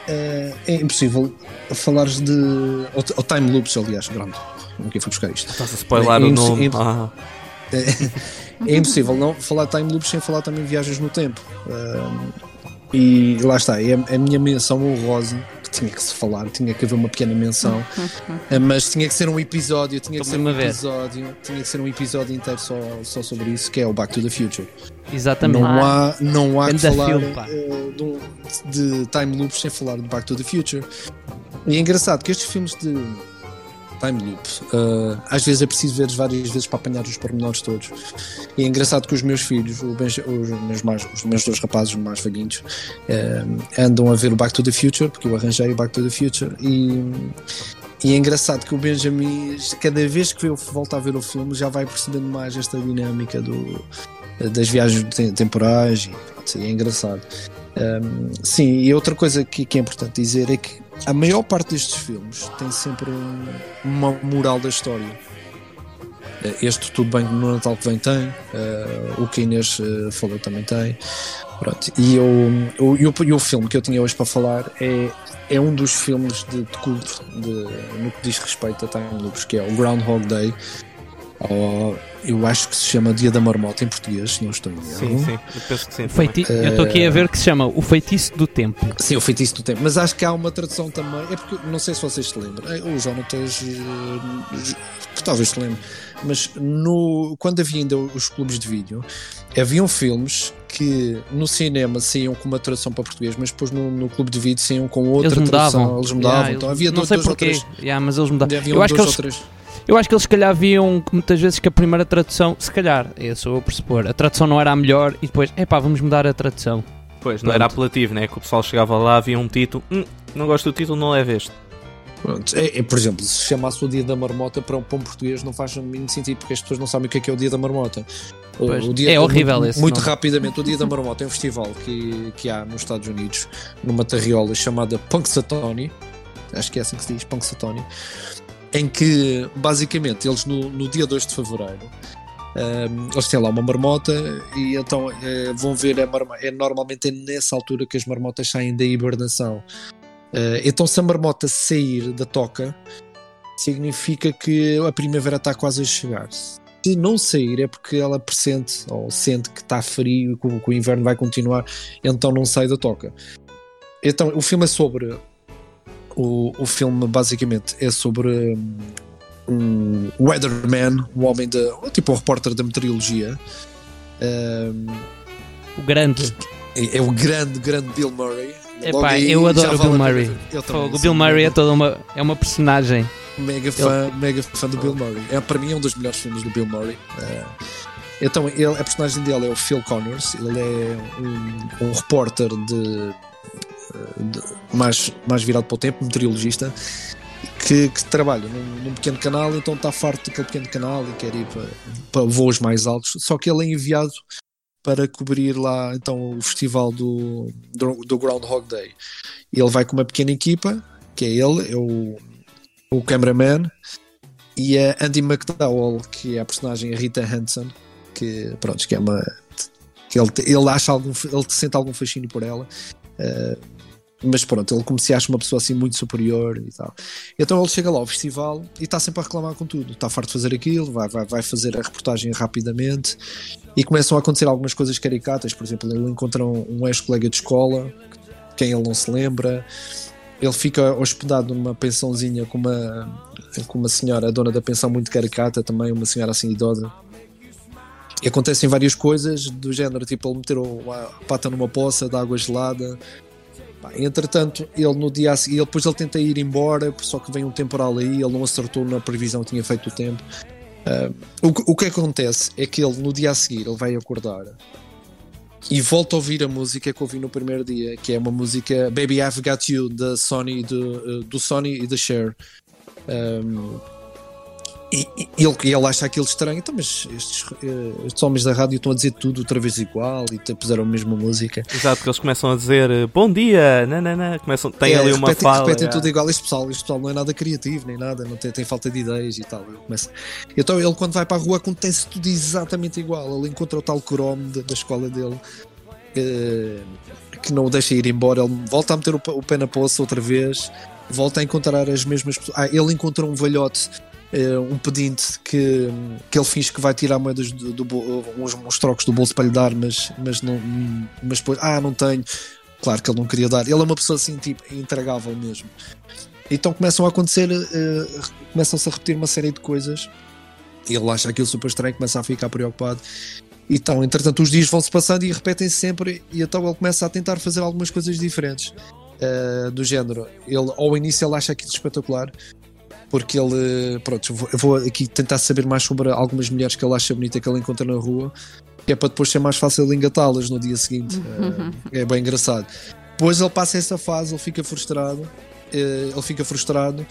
eh, é impossível falares de. Ou, ou time loops, aliás, ground. Nunca fui buscar isto. Estás a spoiler É o nome. Ah, (laughs) É impossível não falar time loops sem falar também viagens no tempo. Ahm, e lá está, é a, a minha menção honrosa tinha que se falar, tinha que haver uma pequena menção, (laughs) Ah, mas tinha que ser um episódio, tinha que ser um episódio, tinha que ser um episódio inteiro só, só sobre isso, que é o Back to the Future. Exatamente. Não há, não há que falar filme, pá. eh, de, de time loops sem falar de Back to the Future. E é engraçado que estes filmes de time loop, eh, às vezes é preciso ver várias vezes para apanhar os pormenores todos. E é engraçado que os meus filhos, os, meus mais, os meus dois rapazes mais vaguinhos, eh, andam a ver o Back to the Future, porque eu arranjei o Back to the Future, e, e é engraçado que o Benjamin, cada vez que volta a ver o filme, já vai percebendo mais esta dinâmica do, das viagens temporais. E, e é engraçado. Um, sim, e outra coisa que, que, é importante dizer é que a maior parte destes filmes tem sempre um, uma moral da história. Eh, este Tudo Bem no Natal que vem tem, uh, o que Inês uh, falou também tem. Pronto. E, eu, o, e, o, e o filme que eu tinha hoje para falar é, é um dos filmes de, de culto de, no que diz respeito a time loops, que é o Groundhog Day. Ou, eu acho que se chama Dia da Marmota em português, se não estou em erro. Sim, sim, eu penso que sim. Feiti eu estou aqui a ver que se chama O Feitiço do Tempo. Sim, O Feitiço do Tempo, mas acho que há uma tradução também. É porque, não sei se vocês se lembram, é, o Jonatas, uh, talvez se lembre, mas no, quando havia ainda os clubes de vídeo, haviam filmes que no cinema saíam com uma tradução para português, mas depois no, no clube de vídeo saíam com outra eles tradução. Mudavam. Eles mudavam. Yeah, então havia não dois, sei porquê. ou três. Yeah, mas eles mudavam. Eu acho, que eles, ou três. Eu acho que eles se calhar viam muitas vezes que a primeira tradução, se calhar, é só eu a pressupor, a tradução não era a melhor e depois, epá, vamos mudar a tradução. Pois, não era apelativo, né? Que o pessoal chegava lá, via um título, hum, não gosto do título, não leve este. Pronto. É, é, por exemplo, se chamasse o Dia da Marmota para um, um português não faz o mínimo sentido porque as pessoas não sabem o que é, que é o Dia da Marmota. O- Pois, o dia, é horrível muito, esse Muito nome. rapidamente, o Dia da Marmota é um festival que, que há nos Estados Unidos, numa tarriola chamada Punxsutawney, acho que é assim que se diz, Punxsutawney, em que basicamente eles no, no dia 2 de Fevereiro um, eles têm lá uma marmota e então eh, vão ver a marmota. É, normalmente é nessa altura que as marmotas saem da hibernação. Eh, então, se a marmota sair da toca, significa que a primavera está quase a chegar. Se não sair, é porque ela pressente ou sente que está frio e que que o inverno vai continuar, então não sai da toca. Então, o filme é sobre. O, o filme basicamente é sobre um weatherman, um homem de. tipo um repórter da meteorologia. Hum, O grande. é, é o grande, grande Bill Murray. Epá, aí eu adoro o Bill Murray. o Bill Murray é toda uma, é uma personagem. mega fã, mega fã do Bill Murray. É, para mim é um dos melhores filmes do Bill Murray. É, então, ele, a personagem dele é o Phil Connors. Ele é um, um repórter de- mais, mais virado para o tempo, meteorologista, que, que trabalha num, num pequeno canal, então está farto daquele pequeno canal e quer ir para, para voos mais altos. Só que ele é enviado para cobrir lá então o festival do, do, do Groundhog Day. Ele vai com uma pequena equipa, que é ele, é o, o cameraman, e a Andy McDowell, que é a personagem Rita Hanson, que pronto, que é uma que ele, ele acha algum ele sente algum fascínio por ela. Eh, mas pronto, ele como se acha uma pessoa assim muito superior e tal. Então ele chega lá ao festival e está sempre a reclamar com tudo. Está farto de fazer aquilo, vai, vai, vai fazer a reportagem rapidamente e começam a acontecer algumas coisas caricatas. Por exemplo, ele encontra um, um ex-colega de escola, quem ele não se lembra. Ele fica hospedado numa pensãozinha com uma, com uma senhora, a dona da pensão, muito caricata, também uma senhora assim idosa. E acontecem várias coisas do género, tipo ele meter a pata numa poça de água gelada. Entretanto, ele no dia a seguir, depois ele tenta ir embora, só que vem um temporal aí, ele não acertou na previsão que tinha feito o tempo. Ah, o, que- o que acontece é que ele no dia a seguir ele vai acordar e volta a ouvir a música que ouvi no primeiro dia, que é uma música Baby I've Got You da Sony do, eh, do Sony e da Cher. Um, e, e ele, ele acha aquilo estranho, então, mas estes, eh, estes homens da rádio estão a dizer tudo outra vez igual e puseram a mesma música. Exato, que eles começam a dizer eh, bom dia, nanana, começam, tem É, ali uma repetem, fala. repetem é. tudo igual. Este pessoal, este pessoal não é nada criativo nem nada, não tem, tem falta de ideias e tal. Começa- Então ele, quando vai para a rua, acontece tudo exatamente igual. Ele encontra o tal Chrome da, da escola dele eh, que não o deixa ir embora. Ele volta a meter o, o pé na poça outra vez, volta a encontrar as mesmas pessoas. Ah, ele encontra um velhote. Eh, um pedinte que, que ele finge que vai tirar moedas do, do uns, uns trocos do bolso para lhe dar, mas, mas, não, mas depois, ah, não tenho. Claro que ele não queria dar. Ele é uma pessoa assim, tipo, intragável mesmo. Então começam a acontecer, eh, começam-se a repetir uma série de coisas. Ele acha aquilo super estranho, começa a ficar preocupado. Então, entretanto, os dias vão-se passando e repetem-se sempre. E então ele começa a tentar fazer algumas coisas diferentes. eh, do género, ele ao início ele acha aquilo espetacular. Porque ele, pronto, eu vou, aqui tentar saber mais sobre algumas mulheres que ele acha bonita que ele encontra na rua, que é para depois ser mais fácil engatá-las no dia seguinte. Eh, é bem engraçado. Depois ele passa essa fase, ele fica frustrado, eh, ele fica frustrado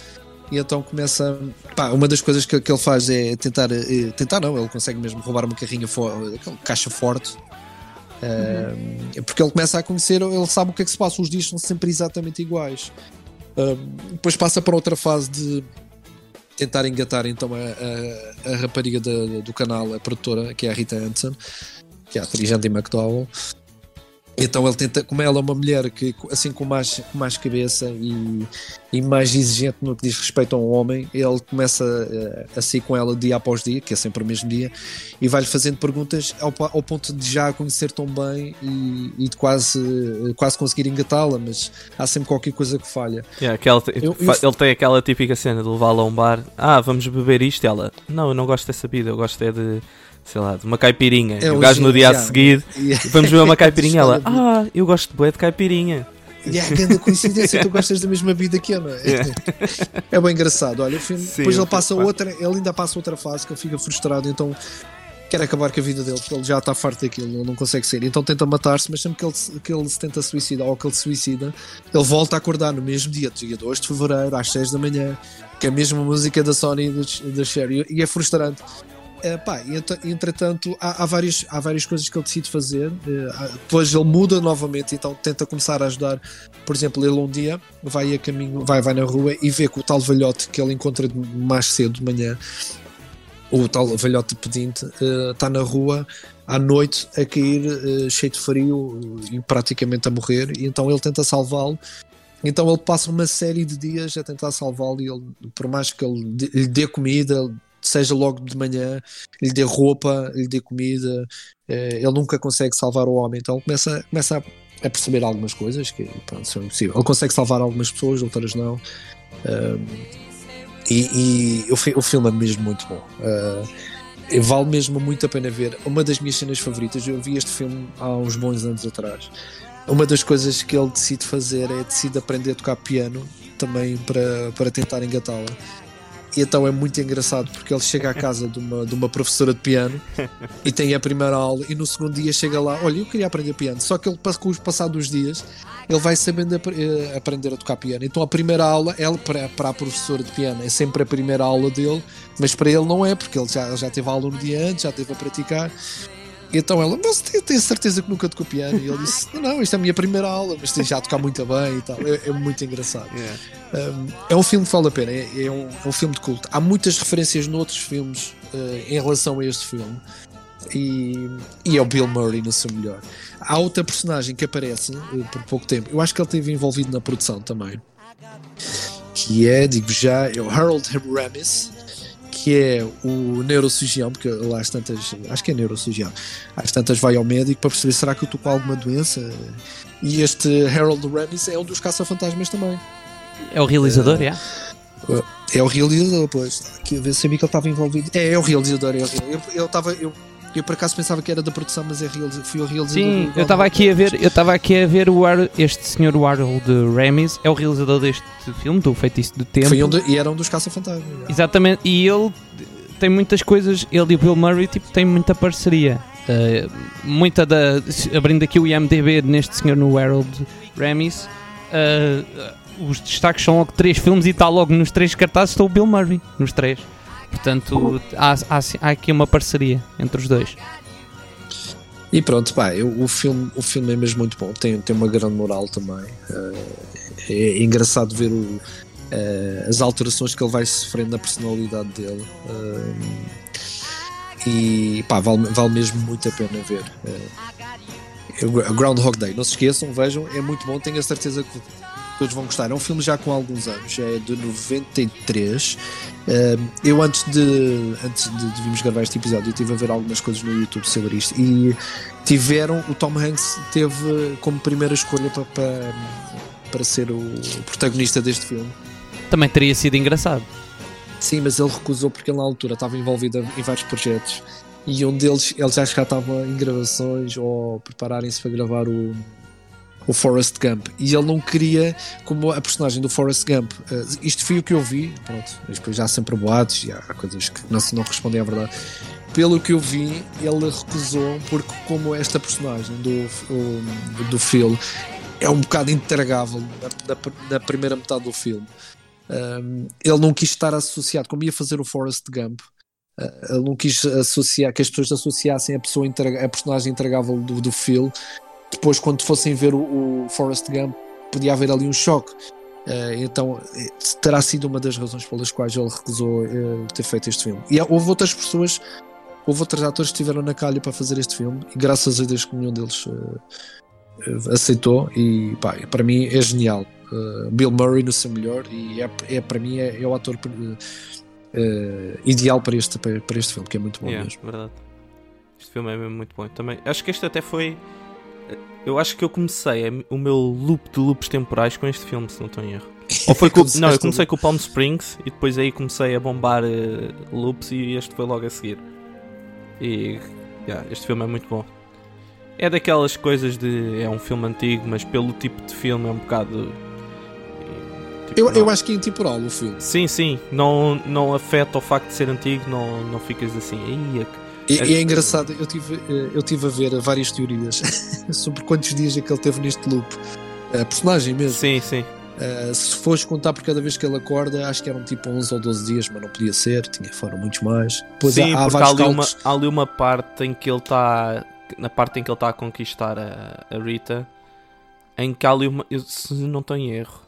E então começa. Pá, uma das coisas que, que ele faz é tentar. eh, tentar não, ele consegue mesmo roubar uma carrinha caixa forte. Eh, porque ele começa a conhecer, ele sabe o que é que se passa, os dias são sempre exatamente iguais. Depois passa para outra fase de tentar engatar então a, a, a rapariga do canal, a produtora, que é a Rita Hansen, que é a atriz Andy McDowell. Então ele tenta, como ela é uma mulher que assim com mais, com mais cabeça e, e mais exigente no que diz respeito a um homem, ele começa eh, a sair com ela dia após dia, que é sempre o mesmo dia, e vai-lhe fazendo perguntas ao, ao ponto de já a conhecer tão bem e, e de quase, eh, quase conseguir engatá-la, mas há sempre qualquer coisa que falha. Yeah, aquela- Eu- fa- eu- Ele tem aquela típica cena de levá-la a um bar. Ah, vamos beber isto. Ela, não, eu não gosto dessa bebida, eu gosto é de, sei lá, de uma caipirinha. É e o gajo no dia a já. seguir, E, vamos beber uma (laughs) caipirinha. Ela, ah, eu gosto de bué de caipirinha. E é grande coincidência, tu gostas da mesma vida que eu, não é? (laughs) É bem engraçado. Olha, o filme, Sim, depois ele passa outra, ele ainda passa outra fase que ele fica frustrado, então quer acabar com a vida dele, porque ele já está farto daquilo, ele não consegue ser. Então tenta matar-se, mas sempre que ele, se- que ele se tenta suicidar ou que ele se suicida, ele volta a acordar no mesmo dia, dia 2 de fevereiro, às 6 da manhã, que é a mesma música da Sony e da Cher, e e é frustrante. É, pá, ent- entretanto, há, há, várias, há várias coisas que ele decide fazer. eh, depois ele muda novamente, então tenta começar a ajudar. Por exemplo, ele um dia vai a caminho, vai, vai na rua e vê que o tal velhote que ele encontra mais cedo de manhã, o tal velhote pedinte, eh, está na rua à noite a cair eh, cheio de frio e praticamente a morrer. E então ele tenta salvá-lo. Então ele passa uma série de dias a tentar salvá-lo e ele, por mais que ele lhe dê comida, seja logo de manhã, lhe dê roupa, lhe dê comida, eh, ele nunca consegue salvar o homem. Então ele começa, começa a, a perceber algumas coisas que pronto, são impossíveis. Ele consegue salvar algumas pessoas, outras não. Ahm, e e o, o filme é mesmo muito bom. Ah, vale mesmo muito a pena ver. Uma das minhas cenas favoritas, eu vi este filme há uns bons anos atrás. Uma das coisas que ele decide fazer é decide aprender a tocar piano também para, para tentar engatá-la. E então é muito engraçado porque ele chega à casa de uma, de uma professora de piano (laughs) e tem a primeira aula e no segundo dia chega lá, olha, eu queria aprender piano, só que ele com os passados dias ele vai sabendo eh, aprender a tocar piano. Então a primeira aula, ela para, para a professora de piano é sempre a primeira aula dele, mas para ele não é, porque ele já, já teve aula no dia antes, já teve a praticar. Então ela, mas tem, certeza que nunca tocou piano? E ele (laughs) disse, não, não, isto é a minha primeira aula, mas tem já a tocar muito bem e tal. É, é muito engraçado. Um, é um filme que vale a pena, é, é um, é um filme de culto. Há muitas referências noutros filmes eh, em relação a este filme. E, e é o Bill Murray no seu melhor. Há outra personagem que aparece eh, por pouco tempo. Eu acho que ele esteve envolvido na produção também. Que é, digo já, é o Harold Ramis, que é o neurocirurgião, porque lá às tantas, acho que é neurocirurgião, às tantas vai ao médico para perceber será que eu estou com alguma doença. E este Harold Ramis é um dos caça-fantasmas também. É o realizador, é? É o realizador, pois. Que eu sabia que ele estava envolvido. É, é o realizador. É o real- eu, eu, tava, eu, eu por acaso pensava que era da produção, mas é realiza, fui o realizador. Sim, do- eu estava aqui a ver, eu estava aqui a ver o Ar- este senhor Harold Ramis, é o realizador deste filme, do Feitiço do Tempo. Foi um de- e era um dos caça-fantasmas. Exatamente, e ele tem muitas coisas, ele e o Bill Murray tipo, têm muita parceria. Uh, muita da. Abrindo aqui o IMDB neste senhor no Harold Ramis, uh, os destaques são logo três filmes e está logo nos três cartazes está o Bill Murray, nos três. Portanto, há, há, há aqui uma parceria entre os dois. E pronto, pá, eu- o, filme, o filme é mesmo muito bom. Tem, tem uma grande moral também. Eh, é, engraçado ver o, eh, as alterações que ele vai sofrendo na personalidade dele. Eh, e pá, vale, vale mesmo muito a pena ver. Gra- Groundhog Day, não se esqueçam, vejam, é muito bom. Tenho a certeza que todos vão gostar. É um filme já com alguns anos, é de 93. Eh, eu antes de antes de, virmos gravar este episódio, eu estive a ver algumas coisas no YouTube sobre isto e tiveram, o Tom Hanks teve como primeira escolha para, para, para ser o protagonista deste filme. Também teria sido engraçado. Sim, mas ele recusou porque ele na altura estava envolvido em vários projetos e um deles ele já já estava em gravações ou prepararem-se para gravar o, o Forrest Gump e ele não queria, como a personagem do Forrest Gump, eh, isto foi o que eu vi, pronto, depois há sempre boatos e há coisas que não, se- não respondem à verdade. Pelo que eu vi, ele recusou porque como esta personagem do, o- do filme é um bocado intragável na, na- na primeira metade do filme. Um, ele não quis estar associado, como ia fazer o Forrest Gump, uh, ele não quis associar, que as pessoas associassem a, pessoa a personagem entregável do, do Phil. Depois, quando fossem ver o, o Forrest Gump, podia haver ali um choque. Uh, então, terá sido uma das razões pelas quais ele recusou uh, ter feito este filme. E houve outras pessoas, houve outros atores que estiveram na calha para fazer este filme, e graças a Deus que nenhum deles uh, aceitou. E pá, para mim é genial. Bill Murray no seu melhor, e é, é para mim é, é o ator ideal para este, para, para, este filme, que é muito bom yeah, mesmo. Verdade. Este filme é mesmo muito bom. Também, acho que este até foi eu acho que eu comecei o meu loop de loops temporais com este filme, se não estou em erro. (laughs) Ou foi com, não, eu comecei com o Palm Springs e depois aí comecei a bombar uh, loops e este foi logo a seguir. E yeah, este filme é muito bom. É daquelas coisas de. É um filme antigo, mas pelo tipo de filme é um bocado. Tipo, eu, eu acho que é intemporal o filme. Sim, sim. Não, não afeta o facto de ser antigo, não, não ficas assim. Ia, e, e, é engraçado, eu tive, eh, eu tive a ver várias teorias (laughs) sobre quantos dias é que ele teve neste loop. A personagem mesmo. Sim, sim. Uh, se fores contar por cada vez que ele acorda, acho que eram tipo 11 ou 12 dias, mas não podia ser, tinha, foram muitos mais. Depois Sim, há, há porque há ali, uma, há ali uma parte em que ele está. Na parte em que ele está a conquistar a, a, Rita, em que há ali uma. Se não estou em erro,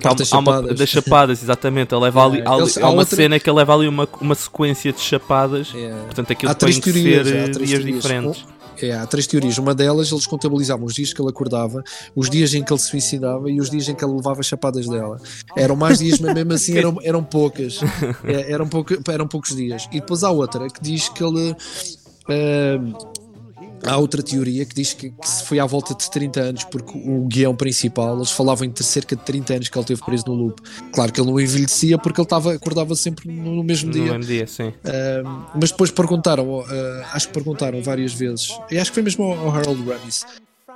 parte das chapadas. Uma, das chapadas, exatamente. Ele leva ali, ali, há uma outra... cena que ele leva ali uma, uma sequência de chapadas. Yeah. Portanto, aquilo há três tem teorias, ser há três dias teorias. diferentes. É, há três teorias. Uma delas, eles contabilizavam os dias que ele acordava, os dias em que ele se suicidava e os dias em que ele levava chapadas dela. Eram mais dias, mas mesmo assim (laughs) eram, eram poucas. (laughs) É, eram, pouca, eram poucos dias. E depois há outra que diz que ele. Uh, Há outra teoria que diz que, que foi à volta de 30 anos, porque o guião principal, eles falavam de cerca de 30 anos que ele teve preso no loop. Claro que ele não envelhecia porque ele estava, acordava sempre no, mesmo dia. No mesmo dia, sim. Uh, mas depois perguntaram, uh, acho que perguntaram várias vezes, e acho que foi mesmo ao, Harold Ramis.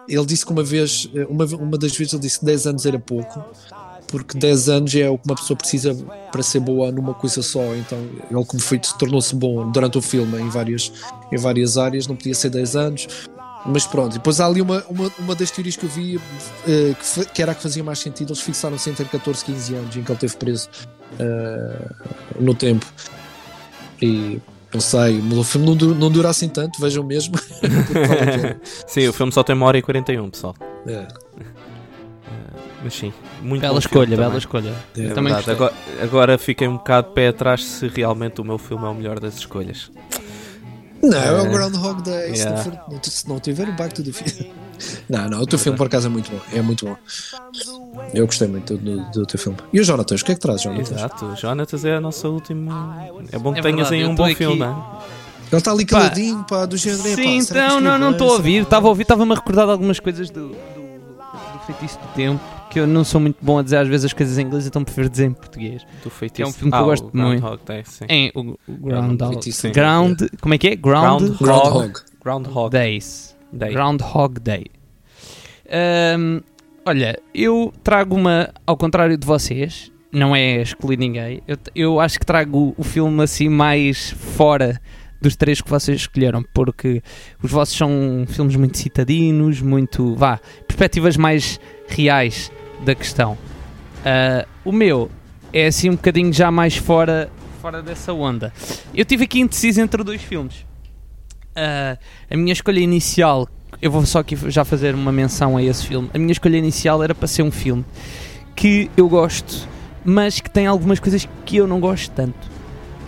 Ele disse que uma vez, uma, uma das vezes ele disse que 10 anos era pouco, porque 10 anos é o que uma pessoa precisa para ser boa numa coisa só. Então, ele, como foi, tornou-se bom durante o filme em várias, em várias áreas, não podia ser 10 anos. Mas pronto, depois há ali uma, uma, uma das teorias que eu vi uh, que, que, era a que fazia mais sentido. Eles fixaram-se entre 14 e 15 anos em que ele esteve preso uh, no tempo. E não sei, o filme não dura, não dura assim tanto, vejam mesmo. (laughs) (laughs) Sim, o filme só tem uma hora e 41, pessoal. É. Mas sim, muito Bela escolha, bela escolha. É também agora, agora fiquei um bocado pé atrás se realmente o meu filme é o melhor das escolhas. Não, é, é o Groundhog Day. Yeah. Se, não for, se não tiver o Back to the Future. Não, não, o teu filme por acaso é muito bom. É muito bom. Eu gostei muito do, do, do teu filme. E o Jonatas, o que é que traz, Jonatas? Exato, o Jonatas é a nossa última. É bom que é tenhas aí um bom aqui... filme, Ele está ali caladinho, pá, do género. Sim, pá, então, não, não estou a ouvir. Estava a ouvir, estava-me a recordar de algumas coisas do, do, do feitiço do tempo que eu não sou muito bom a dizer às vezes as coisas em inglês, então prefiro dizer em português. Do feitiço. É um filme que ah, eu gosto muito. Groundhog Day, sim. É, o, o Groundhog. Sim. Ground, como é que é? Ground, Groundhog. Groundhog. Days. Day. Groundhog Day. Um, olha, eu trago uma, ao contrário de vocês, não é excluir ninguém, eu, eu acho que trago o filme assim mais fora dos três que vocês escolheram, porque os vossos são filmes muito citadinos, muito, vá, perspectivas mais reais da questão. Uh, o meu é assim um bocadinho já mais fora, fora dessa onda. Eu tive aqui indeciso entre dois filmes. Uh, a minha escolha inicial, eu vou só aqui já fazer uma menção a esse filme. A minha escolha inicial era para ser um filme que eu gosto, mas que tem algumas coisas que eu não gosto tanto.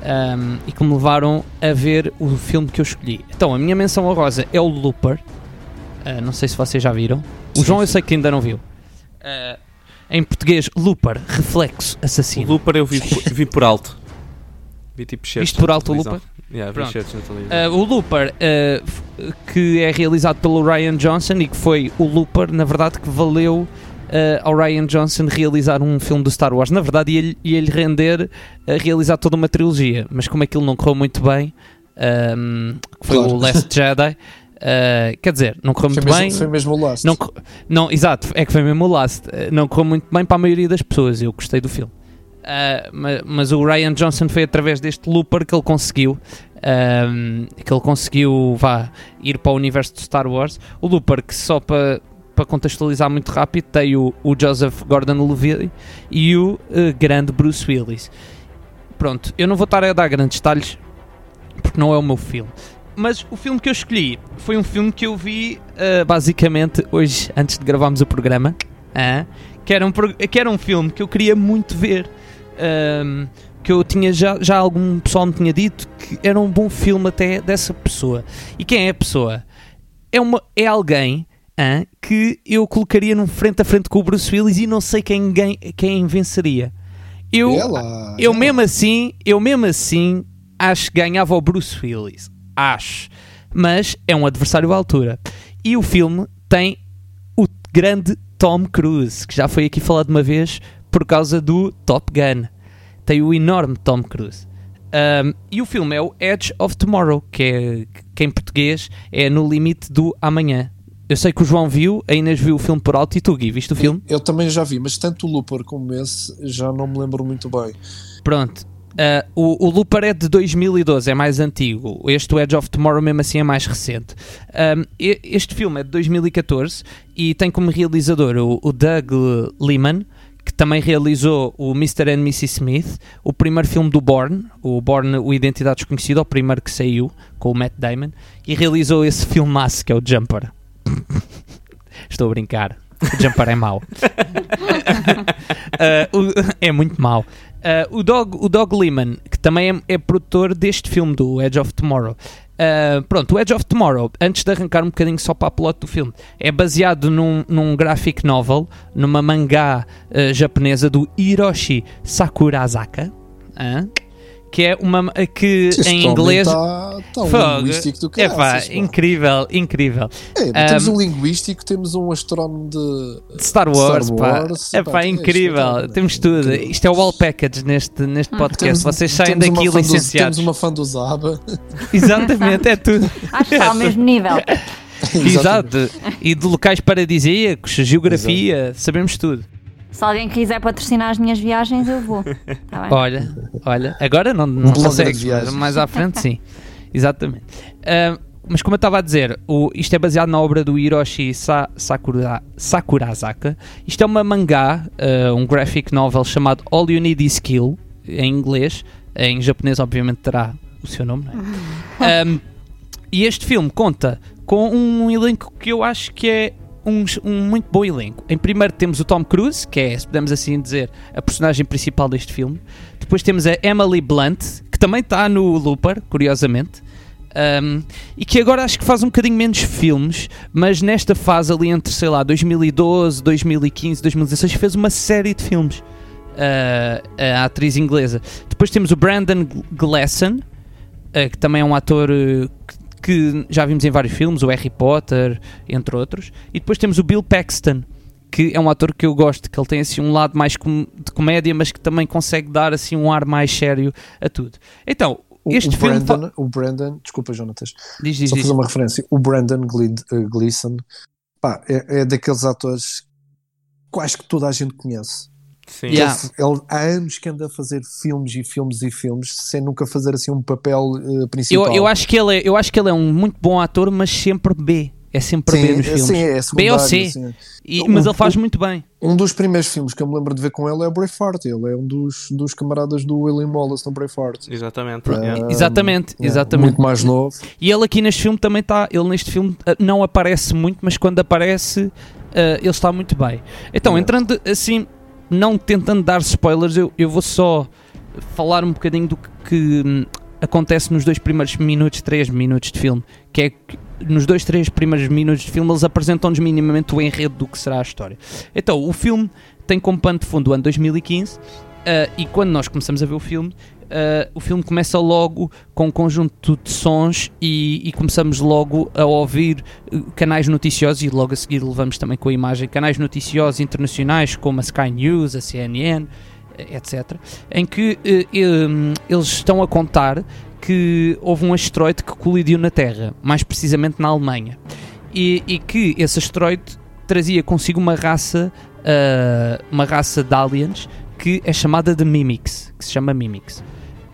Um, e que me levaram a ver o filme que eu escolhi. Então, a minha menção a rosa é o Looper. Uh, não sei se vocês já viram. O sim, João eu sei que ainda não viu. Uh, em português, Looper, reflexo assassino. O Looper eu vi, vi por alto. Vi tipo Viste por alto o Looper? Yeah, vi uh, o Looper, uh, que é realizado pelo Ryan Johnson e que foi o Looper, na verdade, que valeu ao Ryan Johnson realizar um filme do Star Wars. Na verdade, ia-lhe ia render a realizar toda uma trilogia, mas como aquilo não correu muito bem, um, foi claro. o Last (laughs) Jedi. Uh, quer dizer, não correu muito mesmo, bem. Foi mesmo o Last. Não, não, exato, é que foi mesmo o Last. Uh, não correu muito bem para a maioria das pessoas. Eu gostei do filme. Uh, ah, mas, mas, o Ryan Johnson foi através deste looper que ele conseguiu. que ele conseguiu vá, ir para o universo de Star Wars. O looper que só para para contextualizar muito rápido, tem o, o Joseph Gordon-Levitt e o eh, grande Bruce Willis. Pronto, eu não vou estar a dar grandes detalhes porque não é o meu filme. Mas o filme que eu escolhi foi um filme que eu vi eh, basicamente hoje, antes de gravarmos o programa, ah, que, era um, que era um filme que eu queria muito ver. Ahm, que eu tinha já, já algum pessoal me tinha dito que era um bom filme até dessa pessoa. E quem é a pessoa? É, uma, é alguém ah, que eu colocaria num frente a frente com o Bruce Willis e não sei quem, quem venceria. Eu, Ela, eu ela. mesmo assim, eu mesmo assim acho que ganhava o Bruce Willis. Acho. Mas é um adversário à altura. E o filme tem o grande Tom Cruise, que já foi aqui falado uma vez por causa do Top Gun. Tem o enorme Tom Cruise. Um, e o filme é o Edge of Tomorrow, que, é, que em português é No Limite do Amanhã. Eu sei que o João viu, a Inês viu o filme por alto e tu, Gui, viste o filme? Eu também já vi, mas tanto o Looper como esse já não me lembro muito bem. Pronto. Uh, o, o Looper é de 2012, é mais antigo. Este Edge of Tomorrow, mesmo assim, é mais recente. Um, e- este filme é de 2014 e tem como realizador o, o Doug Liman, que também realizou o Mr. and Mrs. Smith, o primeiro filme do Bourne, o Bourne, o Identidade Desconhecida, o primeiro que saiu, com o Matt Damon, e realizou esse filmaço que é o Jumper. (laughs) Estou a brincar. O Jumper é mau. Uh, (laughs) o- é muito mau. Uh, o, Dog, o Dog Liman, que também é, é produtor deste filme, do Edge of Tomorrow. Uh, pronto, o Edge of Tomorrow, antes de arrancar um bocadinho só para a plot do filme, é baseado num, num graphic novel, numa mangá uh, japonesa do Hiroshi Sakurazaka, hã? Que é uma que Este em inglês. Tá, tá um Fogo. linguístico do Epá, caraças, pá. incrível, incrível. É, temos Um, um linguístico, temos um astrónomo de. De Star Wars, Star pá. Wars, É pá, pá, é incrível. espetáculo. Temos tudo. Incrível. Isto é o all package neste, neste podcast. Temos- Vocês saem daqui do- licenciados. Temos uma fã do Zaba. (laughs) Exatamente, é tudo. Acho que está ao mesmo nível. (laughs) Exato. E de locais paradisíacos, geografia, sabemos tudo. Se alguém quiser patrocinar as minhas viagens, eu vou. (laughs) Tá bem? Olha, olha. Agora não, não de consegues, viagens. mas mais à frente sim. (laughs) Exatamente. Ah, mas como eu estava a dizer, o- isto é baseado na obra do Hiroshi Sa- Sakura, Sakurazaka. Isto é uma mangá, ah, um graphic novel chamado All You Need Is Kill, em inglês. Em japonês, obviamente, terá o seu nome, não é? (laughs) Um, e este filme conta com um elenco que eu acho que é um, um muito bom elenco. Em primeiro temos o Tom Cruise, que é, se podemos assim dizer, a personagem principal deste filme. Depois temos a Emily Blunt, que também está no Looper, curiosamente. Um, e que agora acho que faz um bocadinho menos filmes, mas nesta fase ali entre, sei lá, 2012, 2015, 2016, fez uma série de filmes. Uh, a atriz inglesa. Depois temos o Brandon Gleeson, uh, que também é um ator uh, que que já vimos em vários filmes, o Harry Potter, entre outros. E depois temos o Bill Paxton, que é um ator que eu gosto, que ele tem assim um lado mais com- de comédia, mas que também consegue dar assim um ar mais sério a tudo. Então, O, este o filme fa- Brandon, o Brandon, desculpa, Jonatas, diz, diz, só diz. fazer uma referência. O Brandon eh, Gleeson pá, é, é daqueles atores acho que toda a gente conhece. Sim. Yeah. Ele, há anos que anda a fazer filmes e filmes e filmes sem nunca fazer assim um papel eh, principal. Eu, eu, acho que ele é, eu acho que ele é um muito bom ator, mas sempre B. É sempre B nos sim, filmes. sim, é B ou C. sim. E- mas Um- ele faz muito bem. Um dos primeiros filmes que eu me lembro de ver com ele é o Braveheart. Ele é um dos, dos camaradas do William Wallace no Braveheart. Exatamente. Ah, yeah. Exatamente, é, exatamente. Muito mais novo. E ele aqui neste filme também está. Ele neste filme ah, não aparece muito, mas quando aparece, ah, ele está muito bem. Então, É. entrando assim, não tentando dar spoilers, eu, eu vou só falar um bocadinho do que, que, hum, acontece nos dois primeiros minutos, três minutos de filme. Que é que nos dois, três primeiros minutos de filme eles apresentam-nos minimamente o enredo do que será a história. Então, o filme tem como pano de fundo o ano 2015 ah, e quando nós começamos a ver o filme, ah, o filme começa logo com um conjunto de sons e, e começamos logo a ouvir eh, canais noticiosos e logo a seguir levamos também com a imagem canais noticiosos internacionais como a Sky News, a CNN, eh, etc. Em que eh, em, eles estão a contar que houve um asteroide que colidiu na Terra, mais precisamente na Alemanha, e, e que esse asteroide trazia consigo uma raça, ah, uma raça de aliens que é chamada de Mimics, que se chama Mimics.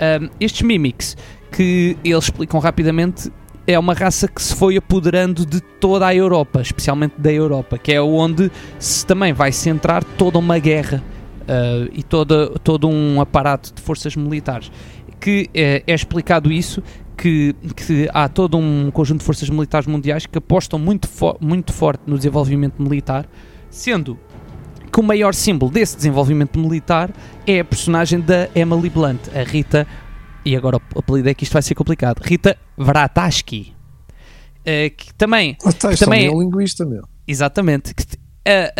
Um, estes Mimics, que eles explicam rapidamente, é uma raça que se foi apoderando de toda a Europa, especialmente da Europa, que é onde se também vai centrar toda uma guerra uh, e toda, todo um aparato de forças militares. Que é, é explicado isso que, que, há todo um conjunto de forças militares mundiais que apostam muito, fo muito forte no desenvolvimento militar, sendo que o maior símbolo desse desenvolvimento militar é a personagem da Emily Blunt, a Rita, e agora o apelido é que isto vai ser complicado, Rita Vrataski. Uh, que também, oh, tá, que também é linguista, meu. Exatamente. Que, a,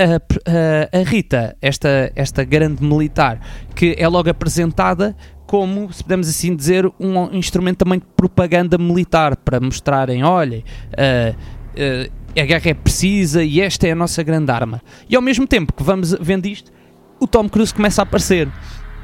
a, a, Rita, esta, esta grande militar, que é logo apresentada como, se podemos assim dizer, um instrumento também de propaganda militar para mostrarem, olhem, uh, uh, a guerra é precisa e esta é a nossa grande arma. E ao mesmo tempo que vamos vendo isto, o Tom Cruise começa a aparecer.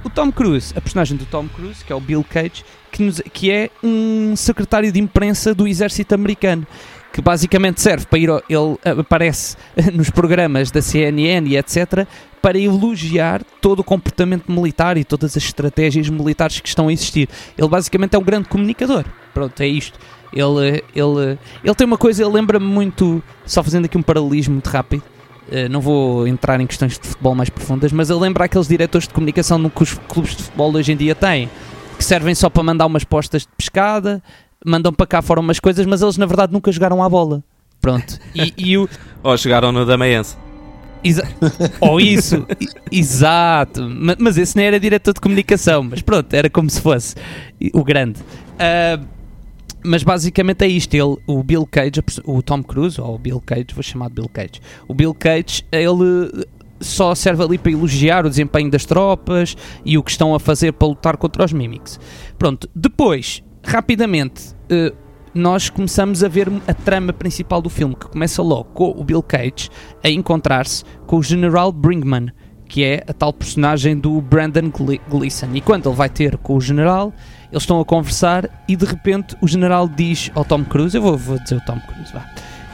O Tom Cruise, a personagem do Tom Cruise, que é o Bill Cage, que, nos, que é um secretário de imprensa do exército americano que basicamente serve para ir. Ele aparece (laughs) nos programas da CNN e etc. para elogiar todo o comportamento militar e todas as estratégias militares que estão a existir. Ele basicamente é um grande comunicador. Pronto, é isto. Ele, ele, ele tem uma coisa, ele lembra-me muito, só fazendo aqui um paralelismo muito rápido. Uh, não vou entrar em questões de futebol mais profundas, mas ele lembra aqueles diretores de comunicação que os clubes de futebol hoje em dia têm, que servem só para mandar umas postas de pescada, mandam para cá fora umas coisas, mas eles na verdade nunca jogaram à bola. Pronto. E, e o... (laughs) Ou chegaram no Damaense. Exa Ou isso, exato. Mas esse nem era diretor de comunicação, mas pronto, era como se fosse o grande. Uh, mas basicamente é isto. Ele, o Bill Cage, o Tom Cruise, ou o Bill Cage, vou chamar de Bill Cage. O Bill Cage, ele só serve ali para elogiar o desempenho das tropas e o que estão a fazer para lutar contra os Mimics. Pronto, depois rapidamente, uh, nós começamos a ver a trama principal do filme, que começa logo com o Bill Cage a encontrar-se com o General Brinkman, que é a tal personagem do Brandon Gleeson. E quando ele vai ter com o General, eles estão a conversar e de repente o General diz ao Tom Cruise, eu vou, vou dizer o Tom Cruise, vá.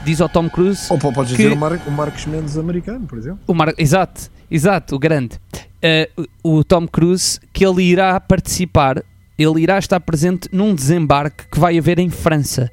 Diz ao Tom Cruise. Ou podes que, dizer o, Mar o Marcos Mendes americano, por exemplo. O Mar exato, exato, o grande. Uh, o Tom Cruise que ele irá participar ele irá estar presente num desembarque que vai haver em França.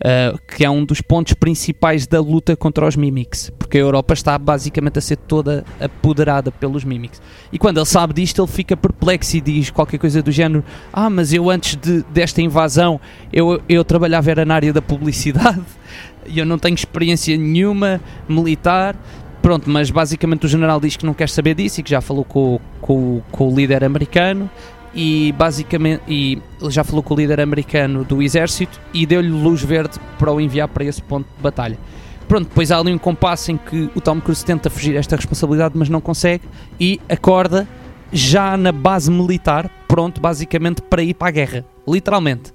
Uh, que é um dos pontos principais da luta contra os Mimics, porque a Europa está basicamente a ser toda apoderada pelos Mimics. E quando ele sabe disto, ele fica perplexo e diz qualquer coisa do género: Ah, mas eu antes de, desta invasão eu, eu trabalhava era na área da publicidade (laughs) e eu não tenho experiência nenhuma militar. Pronto, mas basicamente o general diz que não quer saber disso e que já falou com, com, com o líder americano e basicamente e ele já falou com o líder americano do exército e deu-lhe luz verde para o enviar para esse ponto de batalha. Pronto, depois há ali um compasso em que o Tom Cruise tenta fugir esta responsabilidade, mas não consegue e acorda já na base militar, pronto basicamente para ir para a guerra, literalmente.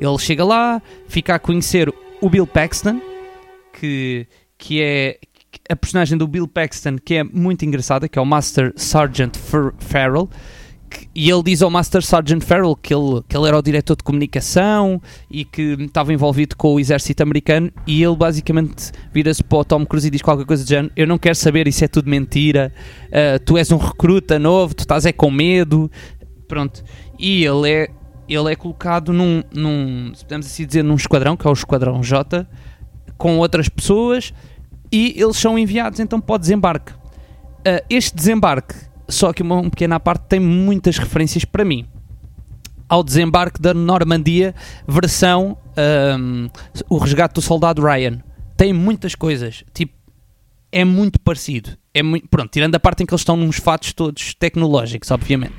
Ele chega lá, fica a conhecer o Bill Paxton, que, que é a personagem do Bill Paxton, que é muito engraçada, que é o Master Sergeant Farrell e ele diz ao Master Sergeant Farrell que ele, que ele era o diretor de comunicação e que estava envolvido com o exército americano e ele basicamente vira-se para o Tom Cruise e diz qualquer coisa de género, eu não quero saber, isso é tudo mentira, uh, tu és um recruta novo, tu estás é com medo, pronto. E ele é, ele é colocado num, num, podemos assim dizer, num esquadrão, que é o Esquadrão J, com outras pessoas e eles são enviados então para o desembarque. Uh, este desembarque só que uma, pequena parte tem muitas referências para mim. Ao desembarque da Normandia, versão um, O Resgate do Soldado Ryan. Tem muitas coisas. Tipo, é muito parecido. É muito, pronto, tirando a parte em que eles estão nos fatos todos tecnológicos, obviamente.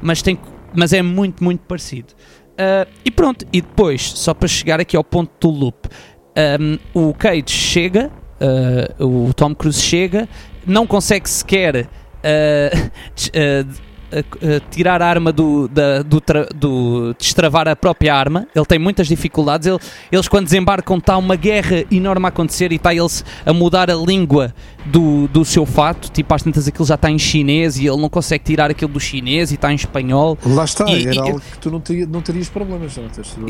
Mas, tem, mas é muito, muito parecido. Uh, e pronto, e depois, só para chegar aqui ao ponto do loop, um, o Cage chega, uh, o Tom Cruise chega, não consegue sequer (laughs) tirar a arma do, da, do, do, destravar a própria arma. Ele tem muitas dificuldades. Ele, eles, quando desembarcam, está uma guerra enorme a acontecer e está ele a mudar a língua do, do seu fato. Tipo, às tantas aquilo já está em chinês e ele não consegue tirar aquilo do chinês e está em espanhol. Lá está, e, era e, algo que tu não, teria, não terias problemas.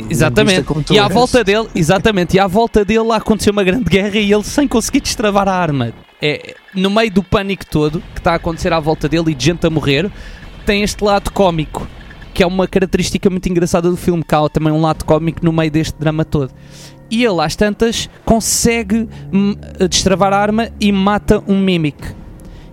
Exatamente. E à volta dele, exatamente, e à volta dele lá aconteceu uma grande guerra e ele sem conseguir destravar a arma é, no meio do pânico todo que está a acontecer à volta dele e de gente a morrer, tem este lado cómico, que é uma característica muito engraçada do filme, que há também um lado cómico no meio deste drama todo. e ele às tantas consegue hum, destravar a arma e mata um Mimic.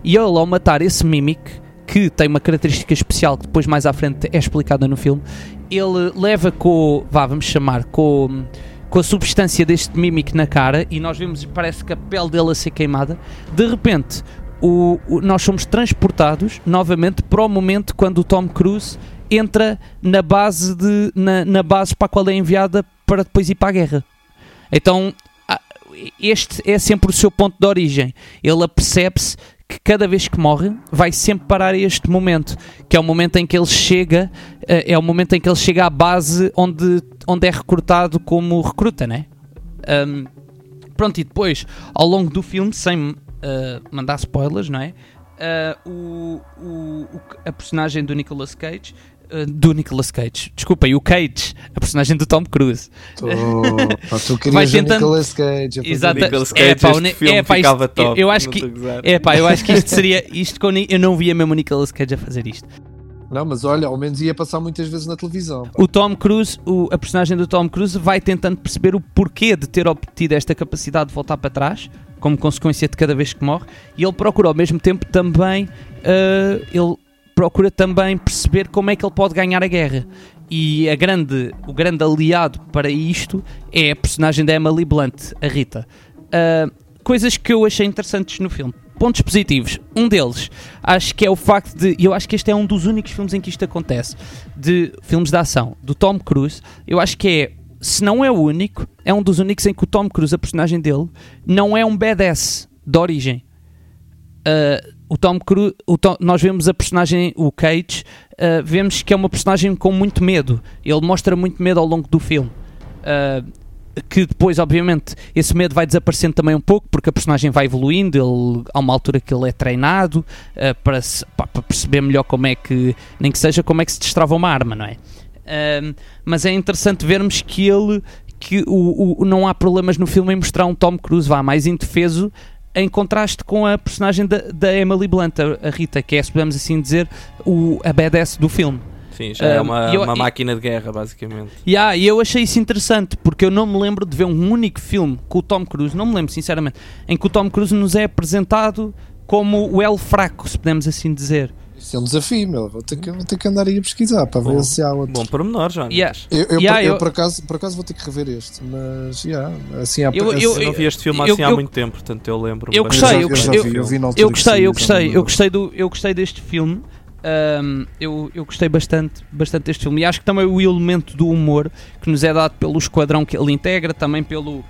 E ele ao matar esse Mimic, que tem uma característica especial que depois mais à frente é explicada no filme, ele leva com, vá, vamos chamar, com, com a substância deste Mimic na cara e nós vemos, parece que a pele dele a ser queimada. De repente, o, o- nós somos transportados novamente para o momento quando o Tom Cruise entra na base, de, na, na base para a qual é enviada para depois ir para a guerra. Então, este é sempre o seu ponto de origem. Ele apercebe-se que cada vez que morre vai sempre parar este momento, que é o momento em que ele chega, eh, é o momento em que ele chega à base onde, onde é recrutado como recruta, né? Ahm, pronto, e depois, ao longo do filme, sem ah, mandar spoilers, não é? Ah, o, o- a personagem do Nicolas Cage, do Nicolas Cage, desculpem, o Cage, a personagem do Tom Cruise, Tô, (laughs) pá, tu Vai querias o tentando- Nicolas Cage. Exato. Nicolas É, Cage, pá, o este filme é, pá, isto- ficava top. eu acho que-. É pá, eu acho que isto (laughs) seria. Isto que eu, não via mesmo o Nicolas Cage a fazer isto. Não, mas olha, ao menos ia passar muitas vezes na televisão. pá. O Tom Cruise, o- a personagem do Tom Cruise, vai tentando perceber o porquê de ter obtido esta capacidade de voltar para trás, como consequência de cada vez que morre, e ele procura ao mesmo tempo também. ah, ele procura também perceber como é que ele pode ganhar a guerra. E a grande, o grande aliado para isto é a personagem da Emily Blunt, a Rita. Ah, coisas que eu achei interessantes no filme. Pontos positivos. Um deles, acho que é o facto de. Eu acho que este é um dos únicos filmes em que isto acontece. De filmes de ação, do Tom Cruise. Eu acho que é. Se não é o único, é um dos únicos em que o Tom Cruise, a personagem dele, não é um badass de origem. Uh, o Tom Cruise, o Tom- nós vemos a personagem, o Cage, uh, vemos que é uma personagem com muito medo. Ele mostra muito medo ao longo do filme. Uh, que depois, obviamente, esse medo vai desaparecendo também um pouco, porque a personagem vai evoluindo. Ele, há uma altura que ele é treinado uh, para, se- pá, para perceber melhor como é que, nem que seja como é que se destrava uma arma, não é? Mas é interessante vermos que ele que o, o- não há problemas no filme em mostrar um Tom Cruise vá mais indefeso em contraste com a personagem da, da Emily Blunt, a, a Rita, que é, se podemos assim dizer, o, a badass do filme. Sim, já é Um, uma, eu- uma e- máquina de guerra, basicamente. E ah, e eu achei isso interessante, porque eu não me lembro de ver um único filme com o Tom Cruise, não me lembro sinceramente, em que o Tom Cruise nos é apresentado como o El Fraco, se podemos assim dizer. Isso é um desafio, meu. Vou ter que, vou ter que andar aí a pesquisar para Bom, ver se há outro. Bom pormenor, já. Yeah. Eu, eu, Yeah, por, eu eu- por acaso, por acaso vou ter que rever este, mas yeah, assim há Eu- assim- Eu não vi este filme eu- assim há eu- muito tempo, portanto eu lembro. eu gostei, eu gostei- vi, eu vi Eu gostei, eu gostei, eu gostei, do, eu gostei deste filme. Ahm, eu, eu gostei bastante, bastante deste filme e acho que também o elemento do humor que nos é dado pelo esquadrão que ele integra, também pelo,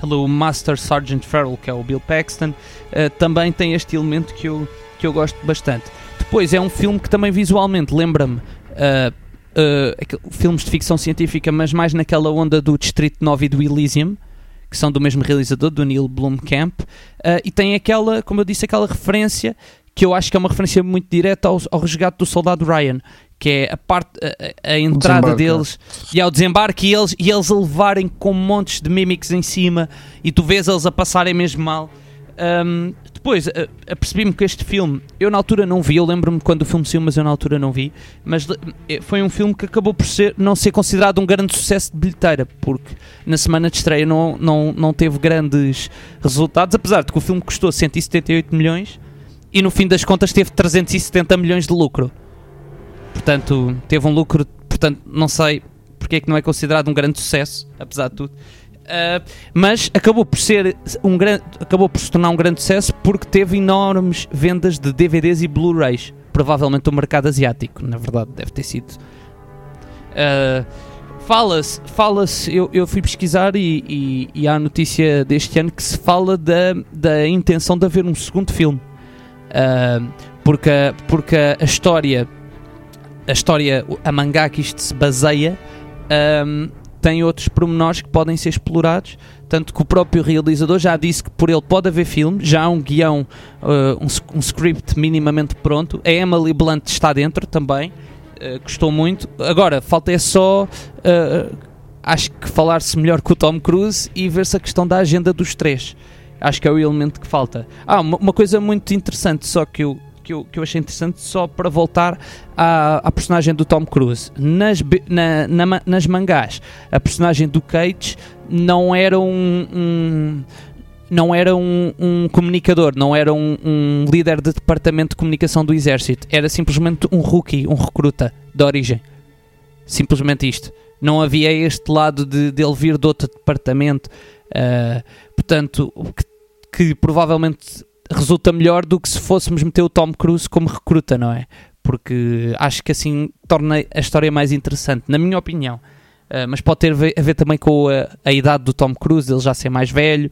pelo Master Sergeant Farrell, que é o Bill Paxton, ah, também tem este elemento que eu, que eu gosto bastante. Depois é um filme que também visualmente lembra-me ah, aquele- filmes de ficção científica, mas mais naquela onda do Distrito 9 e do Elysium, que são do mesmo realizador, do Neil Blomkamp, ah, e tem aquela, como eu disse, aquela referência que eu acho que é uma referência muito direta ao, ao resgate do soldado Ryan, que é a parte, a, a- entrada desembarque, deles e ao desembarque e eles, e eles a levarem com montes de mimics em cima e tu vês eles a passarem mesmo mal. Ahm, depois, a- apercebi-me que este filme, eu na altura não vi, eu lembro-me quando o filme saiu, mas eu na altura não vi, mas eh, foi um filme que acabou por ser, não ser considerado um grande sucesso de bilheteira, porque na semana de estreia não, não, não teve grandes resultados, apesar de que o filme custou 178 milhões e no fim das contas teve 370 milhões de lucro. Portanto, teve um lucro, portanto, não sei porque é que não é considerado um grande sucesso, apesar de tudo. Uh, mas acabou por ser um grande, acabou por se tornar um grande sucesso porque teve enormes vendas de DVDs e Blu-rays, provavelmente o mercado asiático, na verdade deve ter sido. Uh, fala-se, fala-se, eu, eu fui pesquisar e, e, e há notícia deste ano que se fala da, da intenção de haver um segundo filme, Uh, porque, porque a história, a história, a mangá que isto se baseia, um, tem outros pormenores que podem ser explorados. Tanto que o próprio realizador já disse que por ele pode haver filme, já há um guião, uh, um, um script minimamente pronto. A Emily Blunt está dentro também, uh, gostou muito. Agora, falta é só. uh, acho que falar-se melhor com o Tom Cruise e ver-se a questão da agenda dos três. Acho que é o elemento que falta. Ah, uma, uma coisa muito interessante, só que eu, que eu, que eu achei interessante, só para voltar à, à personagem do Tom Cruise. Nas, na- na nas mangás, a personagem do Cage não era um, um- não era um, um comunicador, não era um, um líder de departamento de comunicação do exército, era simplesmente um rookie, um recruta de origem. Simplesmente isto. Não havia este lado de dele vir de outro departamento. ah, portanto, que, que provavelmente resulta melhor do que se fôssemos meter o Tom Cruise como recruta, não é? Porque acho que assim torna a história mais interessante, na minha opinião. Ah, mas pode ter a ver, a ver também com a, a idade do Tom Cruise, ele já ser mais velho.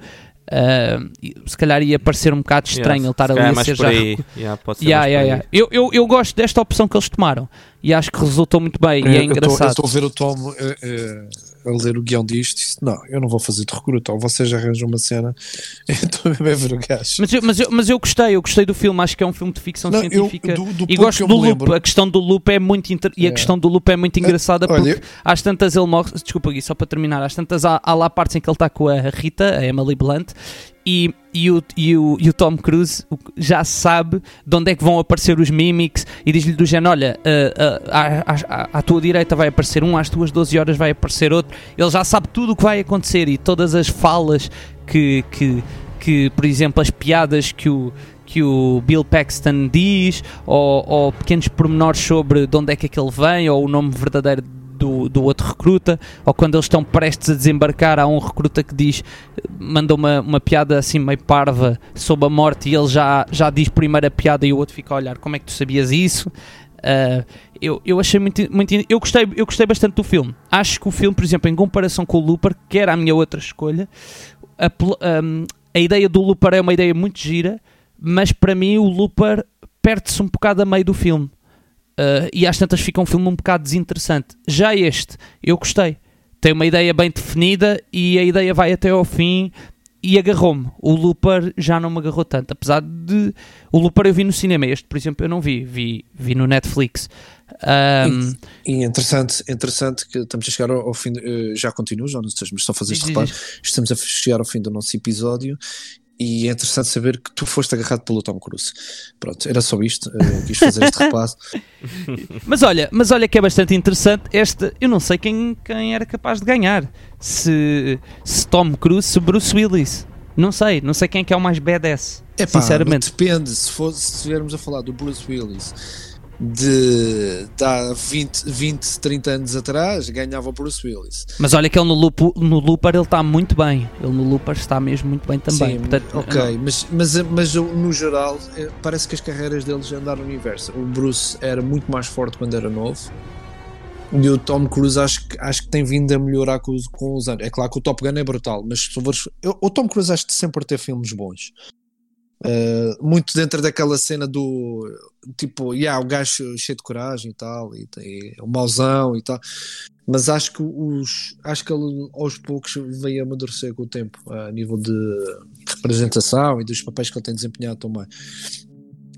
e se calhar ia parecer um bocado estranho ele estar se ali a ser já aí. Yeah, pode ser Yeah, yeah. Eu, eu, eu gosto desta opção que eles tomaram e acho que resultou muito bem e é Eu engraçado. estou a ver o Tom eh, eh, a ler o guião disto. e disse, Não, eu não vou fazer de recruta. Ou vocês arranjam uma cena. (laughs) Eu estou a ver o gajo. Mas eu, mas, eu, mas eu gostei, eu gostei do filme, acho que é um filme de ficção Não, eu, científica. do, do e gosto eu do loop, a questão do loop é muito inter... e a É. questão do loop é muito engraçada porque Olha, às tantas ele morre, desculpa Gui, só para terminar, às tantas há, há lá partes em que ele está com a Rita, a Emily Blunt, e, e, o, e, o, e o Tom Cruise já sabe de onde é que vão aparecer os mimics e diz-lhe do género, olha, ah, ah, à, à- à tua direita vai aparecer um, às tuas 12 horas vai aparecer outro, ele já sabe tudo o que vai acontecer e todas as falas que, que, que por exemplo, as piadas que o que o Bill Paxton diz, ou, ou pequenos pormenores sobre de onde é que aquele vem, ou o nome verdadeiro do, do outro recruta, ou quando eles estão prestes a desembarcar, há um recruta que diz, manda uma, uma piada assim meio parva sobre a morte e ele já, já diz primeiro a piada e o outro fica a olhar, como é que tu sabias isso? Ah, eu, eu achei muito, muito eu gostei eu gostei bastante do filme acho que o filme por exemplo em comparação com o Looper que era a minha outra escolha a, um, a ideia do Looper é uma ideia muito gira mas para mim o Looper perde-se um bocado a meio do filme Uh, e às tantas fica um filme um bocado desinteressante. Já este, eu gostei. Tem uma ideia bem definida e a ideia vai até ao fim e agarrou-me. O Looper já não me agarrou tanto, apesar de o Looper eu vi no cinema, este por exemplo eu não vi, vi, vi no Netflix. Um, E interessante, interessante que estamos a chegar ao, ao fim. de- eh, já continuo, já não estás, mas só fazer este reparo. Estamos a chegar ao fim do nosso episódio. E é interessante saber que tu foste agarrado pelo Tom Cruise. Pronto, era só isto. eh, quis fazer este (laughs) repasso. Mas olha, mas olha que é bastante interessante este, eu não sei quem, quem era capaz de ganhar. Se, se Tom Cruise, se Bruce Willis. Não sei, não sei quem é que é o mais badass. Epá, sinceramente. Depende, se, for, se estivermos a falar do Bruce Willis de, de há 20, 20, 30 anos atrás, ganhava o Bruce Willis. Mas olha que ele no, loop, no Looper ele está muito bem. Ele no Looper está mesmo muito bem também. Sim, Portanto, ok, mas, mas, mas no geral eh, parece que as carreiras deles andaram no inverso. O Bruce era muito mais forte quando era novo. E o Tom Cruise acho que, acho que tem vindo a melhorar com, os- com os anos. É claro que o Top Gun é brutal, mas se fores- eu- o Tom Cruise acho que sempre ter filmes bons. Uh, muito dentro daquela cena do tipo, yeah, o gajo cheio de coragem e tal, e, tem o mauzão e tal, mas acho que os acho que ele aos poucos veio amadurecer com o tempo a nível de representação e dos papéis que ele tem desempenhado também.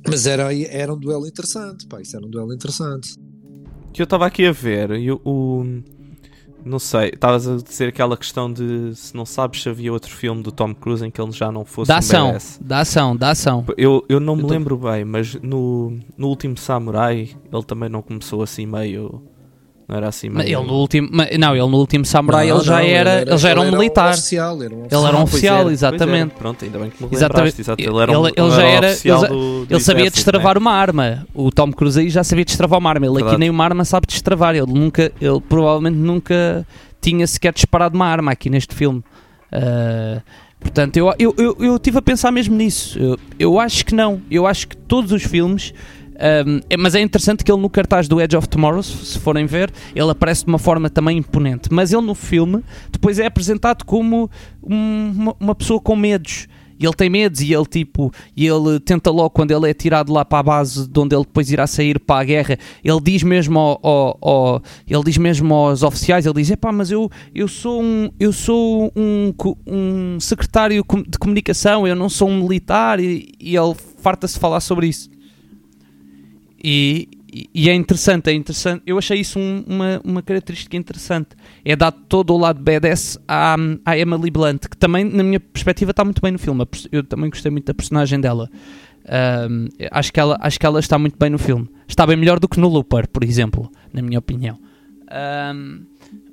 Mas era, era um duelo interessante, pá, isso era um duelo interessante. que eu estava aqui a ver e o- não sei, estavas a dizer aquela questão de se não sabes se havia outro filme do Tom Cruise em que ele já não fosse um ação, dá ação, dá ação. Eu, eu não me Eu tô- lembro bem, mas no, no último Samurai ele também não começou assim meio. Não era assim Mas meio. Ele no último, não, ele no último Samurai Não, ele já não, era, ele já era um militar. oficial, era um Ele era um oficial, era, exatamente. era. Pronto, ainda bem que me Exatamente. Exato. Ele, era um, Ele- ele já era oficial ele do, do Ele sabia destravar né? uma arma. O Tom Cruise aí já sabia destravar uma arma. Ele aqui Verdade. nem uma arma sabe destravar. Ele nunca, ele provavelmente nunca tinha sequer disparado uma arma aqui neste filme. Ah, portanto, eu, eu, eu, eu tive a pensar mesmo nisso. Eu, eu acho que não. Eu acho que todos os filmes. É- mas é interessante que ele no cartaz do Edge of Tomorrow, se forem ver, ele aparece de uma forma também imponente. Mas ele no filme depois é apresentado como um- uma, uma pessoa com medos. Ele tem medos e ele tipo, e ele tenta logo quando ele é tirado lá para a base de onde ele depois irá sair para a guerra, ele diz mesmo ao, ao- ao- ele diz mesmo aos oficiais, ele diz, epá, mas eu, eu sou um eu sou um, um secretário de comunicação, eu não sou um militar e, e ele farta-se falar sobre isso. E, e- é interessante, é interessante. Eu achei isso um- uma, uma característica interessante. É dar todo o lado badass à, à Emily Blunt, que também, na minha perspectiva, está muito bem no filme. Eu também gostei muito da personagem dela. Ahm, acho, que ela, acho que ela está muito bem no filme. Está bem melhor do que no Looper, por exemplo, na minha opinião. Ahm,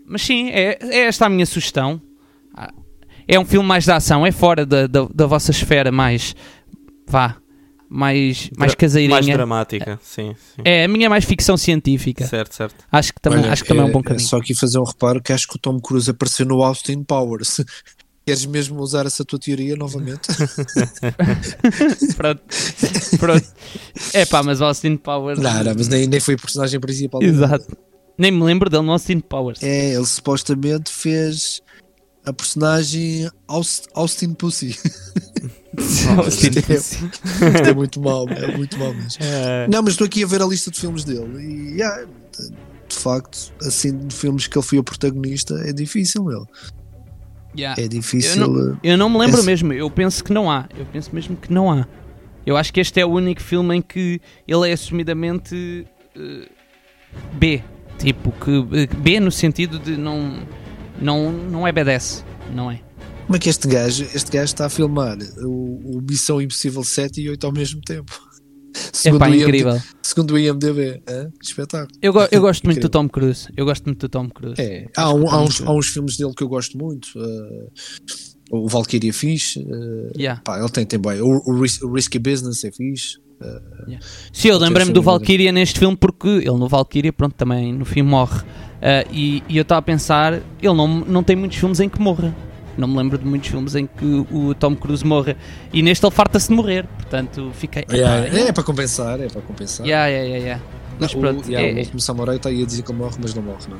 mas sim, é, é esta a minha sugestão. Ah, É um filme mais de ação, é fora da, da, da vossa esfera mais. vá. Mais, mais caseirinha. Mais dramática, sim, sim. É, a minha é mais ficção científica. Certo, certo. Acho que também, Olha, acho que também é um bom caminho. Só aqui fazer um reparo que acho que o Tom Cruise apareceu no Austin Powers. (laughs) Queres mesmo usar essa tua teoria novamente? (laughs) Pronto. Pronto. É pá, mas o Austin Powers. não, não, mas nem, nem foi o personagem principal. Exato. Nem me lembro dele no Austin Powers. É, ele supostamente fez a personagem Aust- Austin Pussy. (laughs) Austin Isto é-. Isto é muito mau, é muito mau mesmo. É, Não, mas estou aqui a ver a lista de filmes dele e yeah, de, facto, assim, de filmes que ele foi o protagonista, é difícil, meu. Yeah. É difícil. Eu eh, Eu não me lembro Esse- mesmo, eu penso que não há. Eu penso mesmo que não há. Eu acho que este é o único filme em que ele é assumidamente eh, B. Tipo, que eh, B no sentido de não, não, não é BDS, não é? Como é que este gajo, este gajo está a filmar o, o Missão Impossível 7 e 8 ao mesmo tempo? (laughs) É pá, o IMD incrível. segundo o IMDB, hã? espetáculo. Eu, go- eu gosto muito do. Tom Cruise. Eu gosto muito do Tom Cruise. É, há, um- há uns, há uns filmes dele que eu gosto muito. eh, o Valkyria é fixe. eh, Yeah. pá, ele tem, tem bem. O, o, o Risky Business é fixe. Sim, eu lembrei-me do. Valkyria neste filme porque ele no Valkyria, pronto, também no fim morre. Ah, e, e eu estava a pensar, ele não, não tem muitos filmes em que morra. Não me lembro de muitos filmes em que o Tom Cruise morra. E neste ele farta-se de morrer. Portanto, fiquei. Yeah, epá, é, é para compensar, é para compensar. yeah, yeah, yeah, yeah. Mas Não, pronto, o, yeah, é, o último Samurai está aí a dizer que ele morre, mas não morre, não.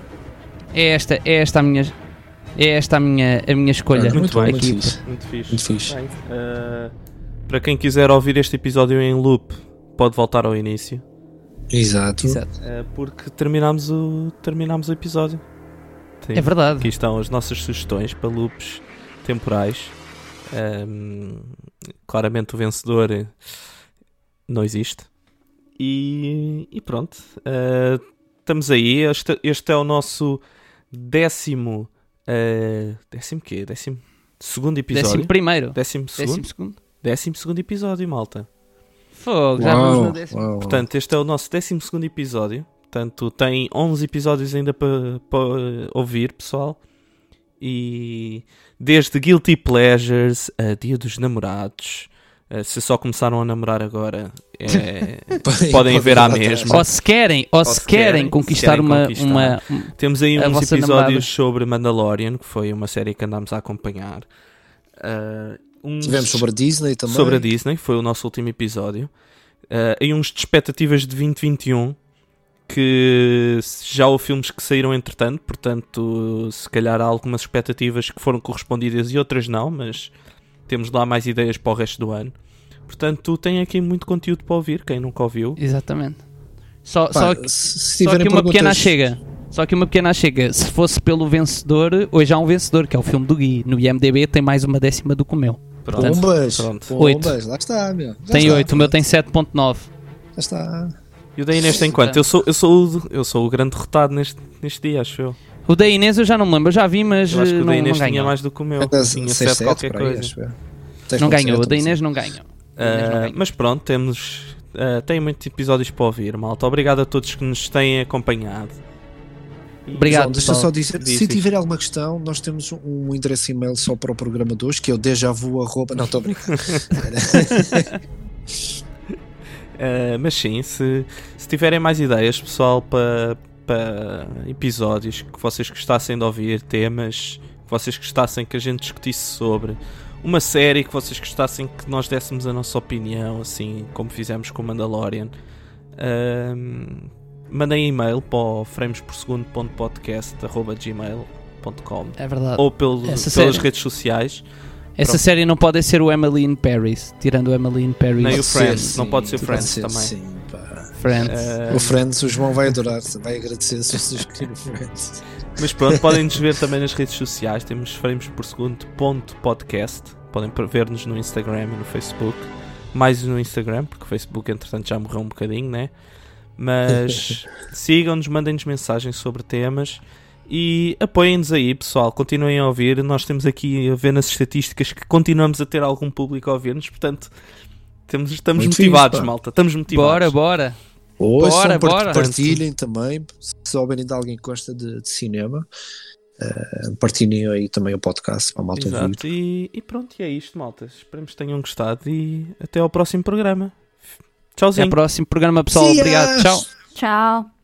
é esta, é esta a minha. É esta a minha, a minha escolha. Muito bem, aqui. muito fixe. muito fixe. Muito fixe. Bem, eh, para quem quiser ouvir este episódio em loop, pode voltar ao início, Exato. Exato. eh, porque terminámos o, terminámos o episódio. Sim. É verdade. Aqui estão as nossas sugestões para loops temporais. Ahm, claramente o vencedor não existe. E, e pronto. ah, estamos aí. Este, este é o nosso décimo. ah, décimo quê? Décimo segundo episódio. Décimo primeiro. Décimo segundo? Décimo segundo. Décimo segundo episódio, malta. Fogo, já vamos no décimo. uau. Portanto, este é o nosso 12 episódio. Portanto, tem 11 episódios ainda para ouvir, pessoal. E desde Guilty Pleasures a Dia dos Namorados. eh, se só começaram a namorar agora, é, (laughs) podem pode ver à mesma. Ou se querem, ou, se, se querem, querem, conquistar, se querem uma, conquistar. uma- Temos aí uns episódios namorada. sobre Mandalorian, que foi uma série que andámos a acompanhar. Eh, uns- Tivemos sobre a Disney também. sobre a Disney, foi o nosso último episódio. Uh, e uns de expectativas de 2021 que já houve filmes que saíram entretanto, portanto, se calhar há algumas expectativas que foram correspondidas e outras não, mas temos lá mais ideias para o resto do ano. Portanto, tem aqui muito conteúdo para ouvir, quem nunca ouviu. Exatamente. Só, Pá, só, se, se só que uma pequena perguntas- chega. Só que uma pequena chega. Se fosse pelo vencedor, hoje há um vencedor, que é o filme do Gui. No IMDB tem mais uma décima do que o meu. Pronto. Pombas, Pronto. pombas, lá está, meu. Já tem está, 8, o meu tem 7.9. Já está. E o da Inês tem quanto? Eu sou, eu sou, o, eu sou o grande derrotado neste, neste dia, acho eu. O da Inês eu já não me lembro, eu já vi, mas Eu acho que o não, da Inês não tinha ganhou. mais do que o meu. Até Tinha 6, 7 qualquer aí, coisa. Não 6.7, ganhou, o da. Inês não ganhou. Inês não Uh, ganhou. mas pronto, temos. uh, tem muitos episódios para ouvir, malta. Obrigado a todos que nos têm acompanhado. Obrigado. João, deixa só dizer, Diz, se tiver alguma questão, nós temos um endereço e-mail só para o programa de hoje, que é o dejavu arroba... Não, estou a brincar. Uh, (laughs) mas sim, se, se tiverem mais ideias, pessoal, para, para episódios que vocês gostassem de ouvir, temas que vocês gostassem que a gente discutisse sobre, uma série que vocês gostassem que nós dessemos a nossa opinião, assim como fizemos com o Mandalorian, uh, mandem e-mail para o framesporsegundo.podcast.gmail.com É verdade. ou pelo, pelas série- redes sociais, Essa pronto. série não pode ser o Emily in Paris, tirando o Emily in Paris. Nem o Friends, sim, não pode ser pode Friends ser, também. Sim, pá. Friends. Uh, O Friends, o João vai adorar, vai agradecer se vocês o Friends. Mas pronto, podem nos ver também nas redes sociais. Temos frames por segundo ponto podcast. Podem ver-nos no Instagram e no Facebook. Mais no Instagram, porque o Facebook entretanto já morreu um bocadinho, né? Mas (laughs) sigam-nos, mandem-nos mensagens sobre temas e apoiem-nos aí, pessoal. Continuem a ouvir. Nós temos aqui a ver nas estatísticas que continuamos a ter algum público a ouvir-nos, portanto, temos, estamos Muito motivados, pá. malta. Estamos motivados. bora, bora. Ouçam, Bora, part- bora. partilhem também, se souberem de alguém que gosta de, de cinema. Uh, partilhem aí também o podcast para a malta ouvir. Exato, e, e pronto, e é isto, malta. Esperemos que tenham gostado e até ao próximo programa. Até Tchauzinho. ao próximo programa, pessoal. Obrigado. Tchau. Tchau.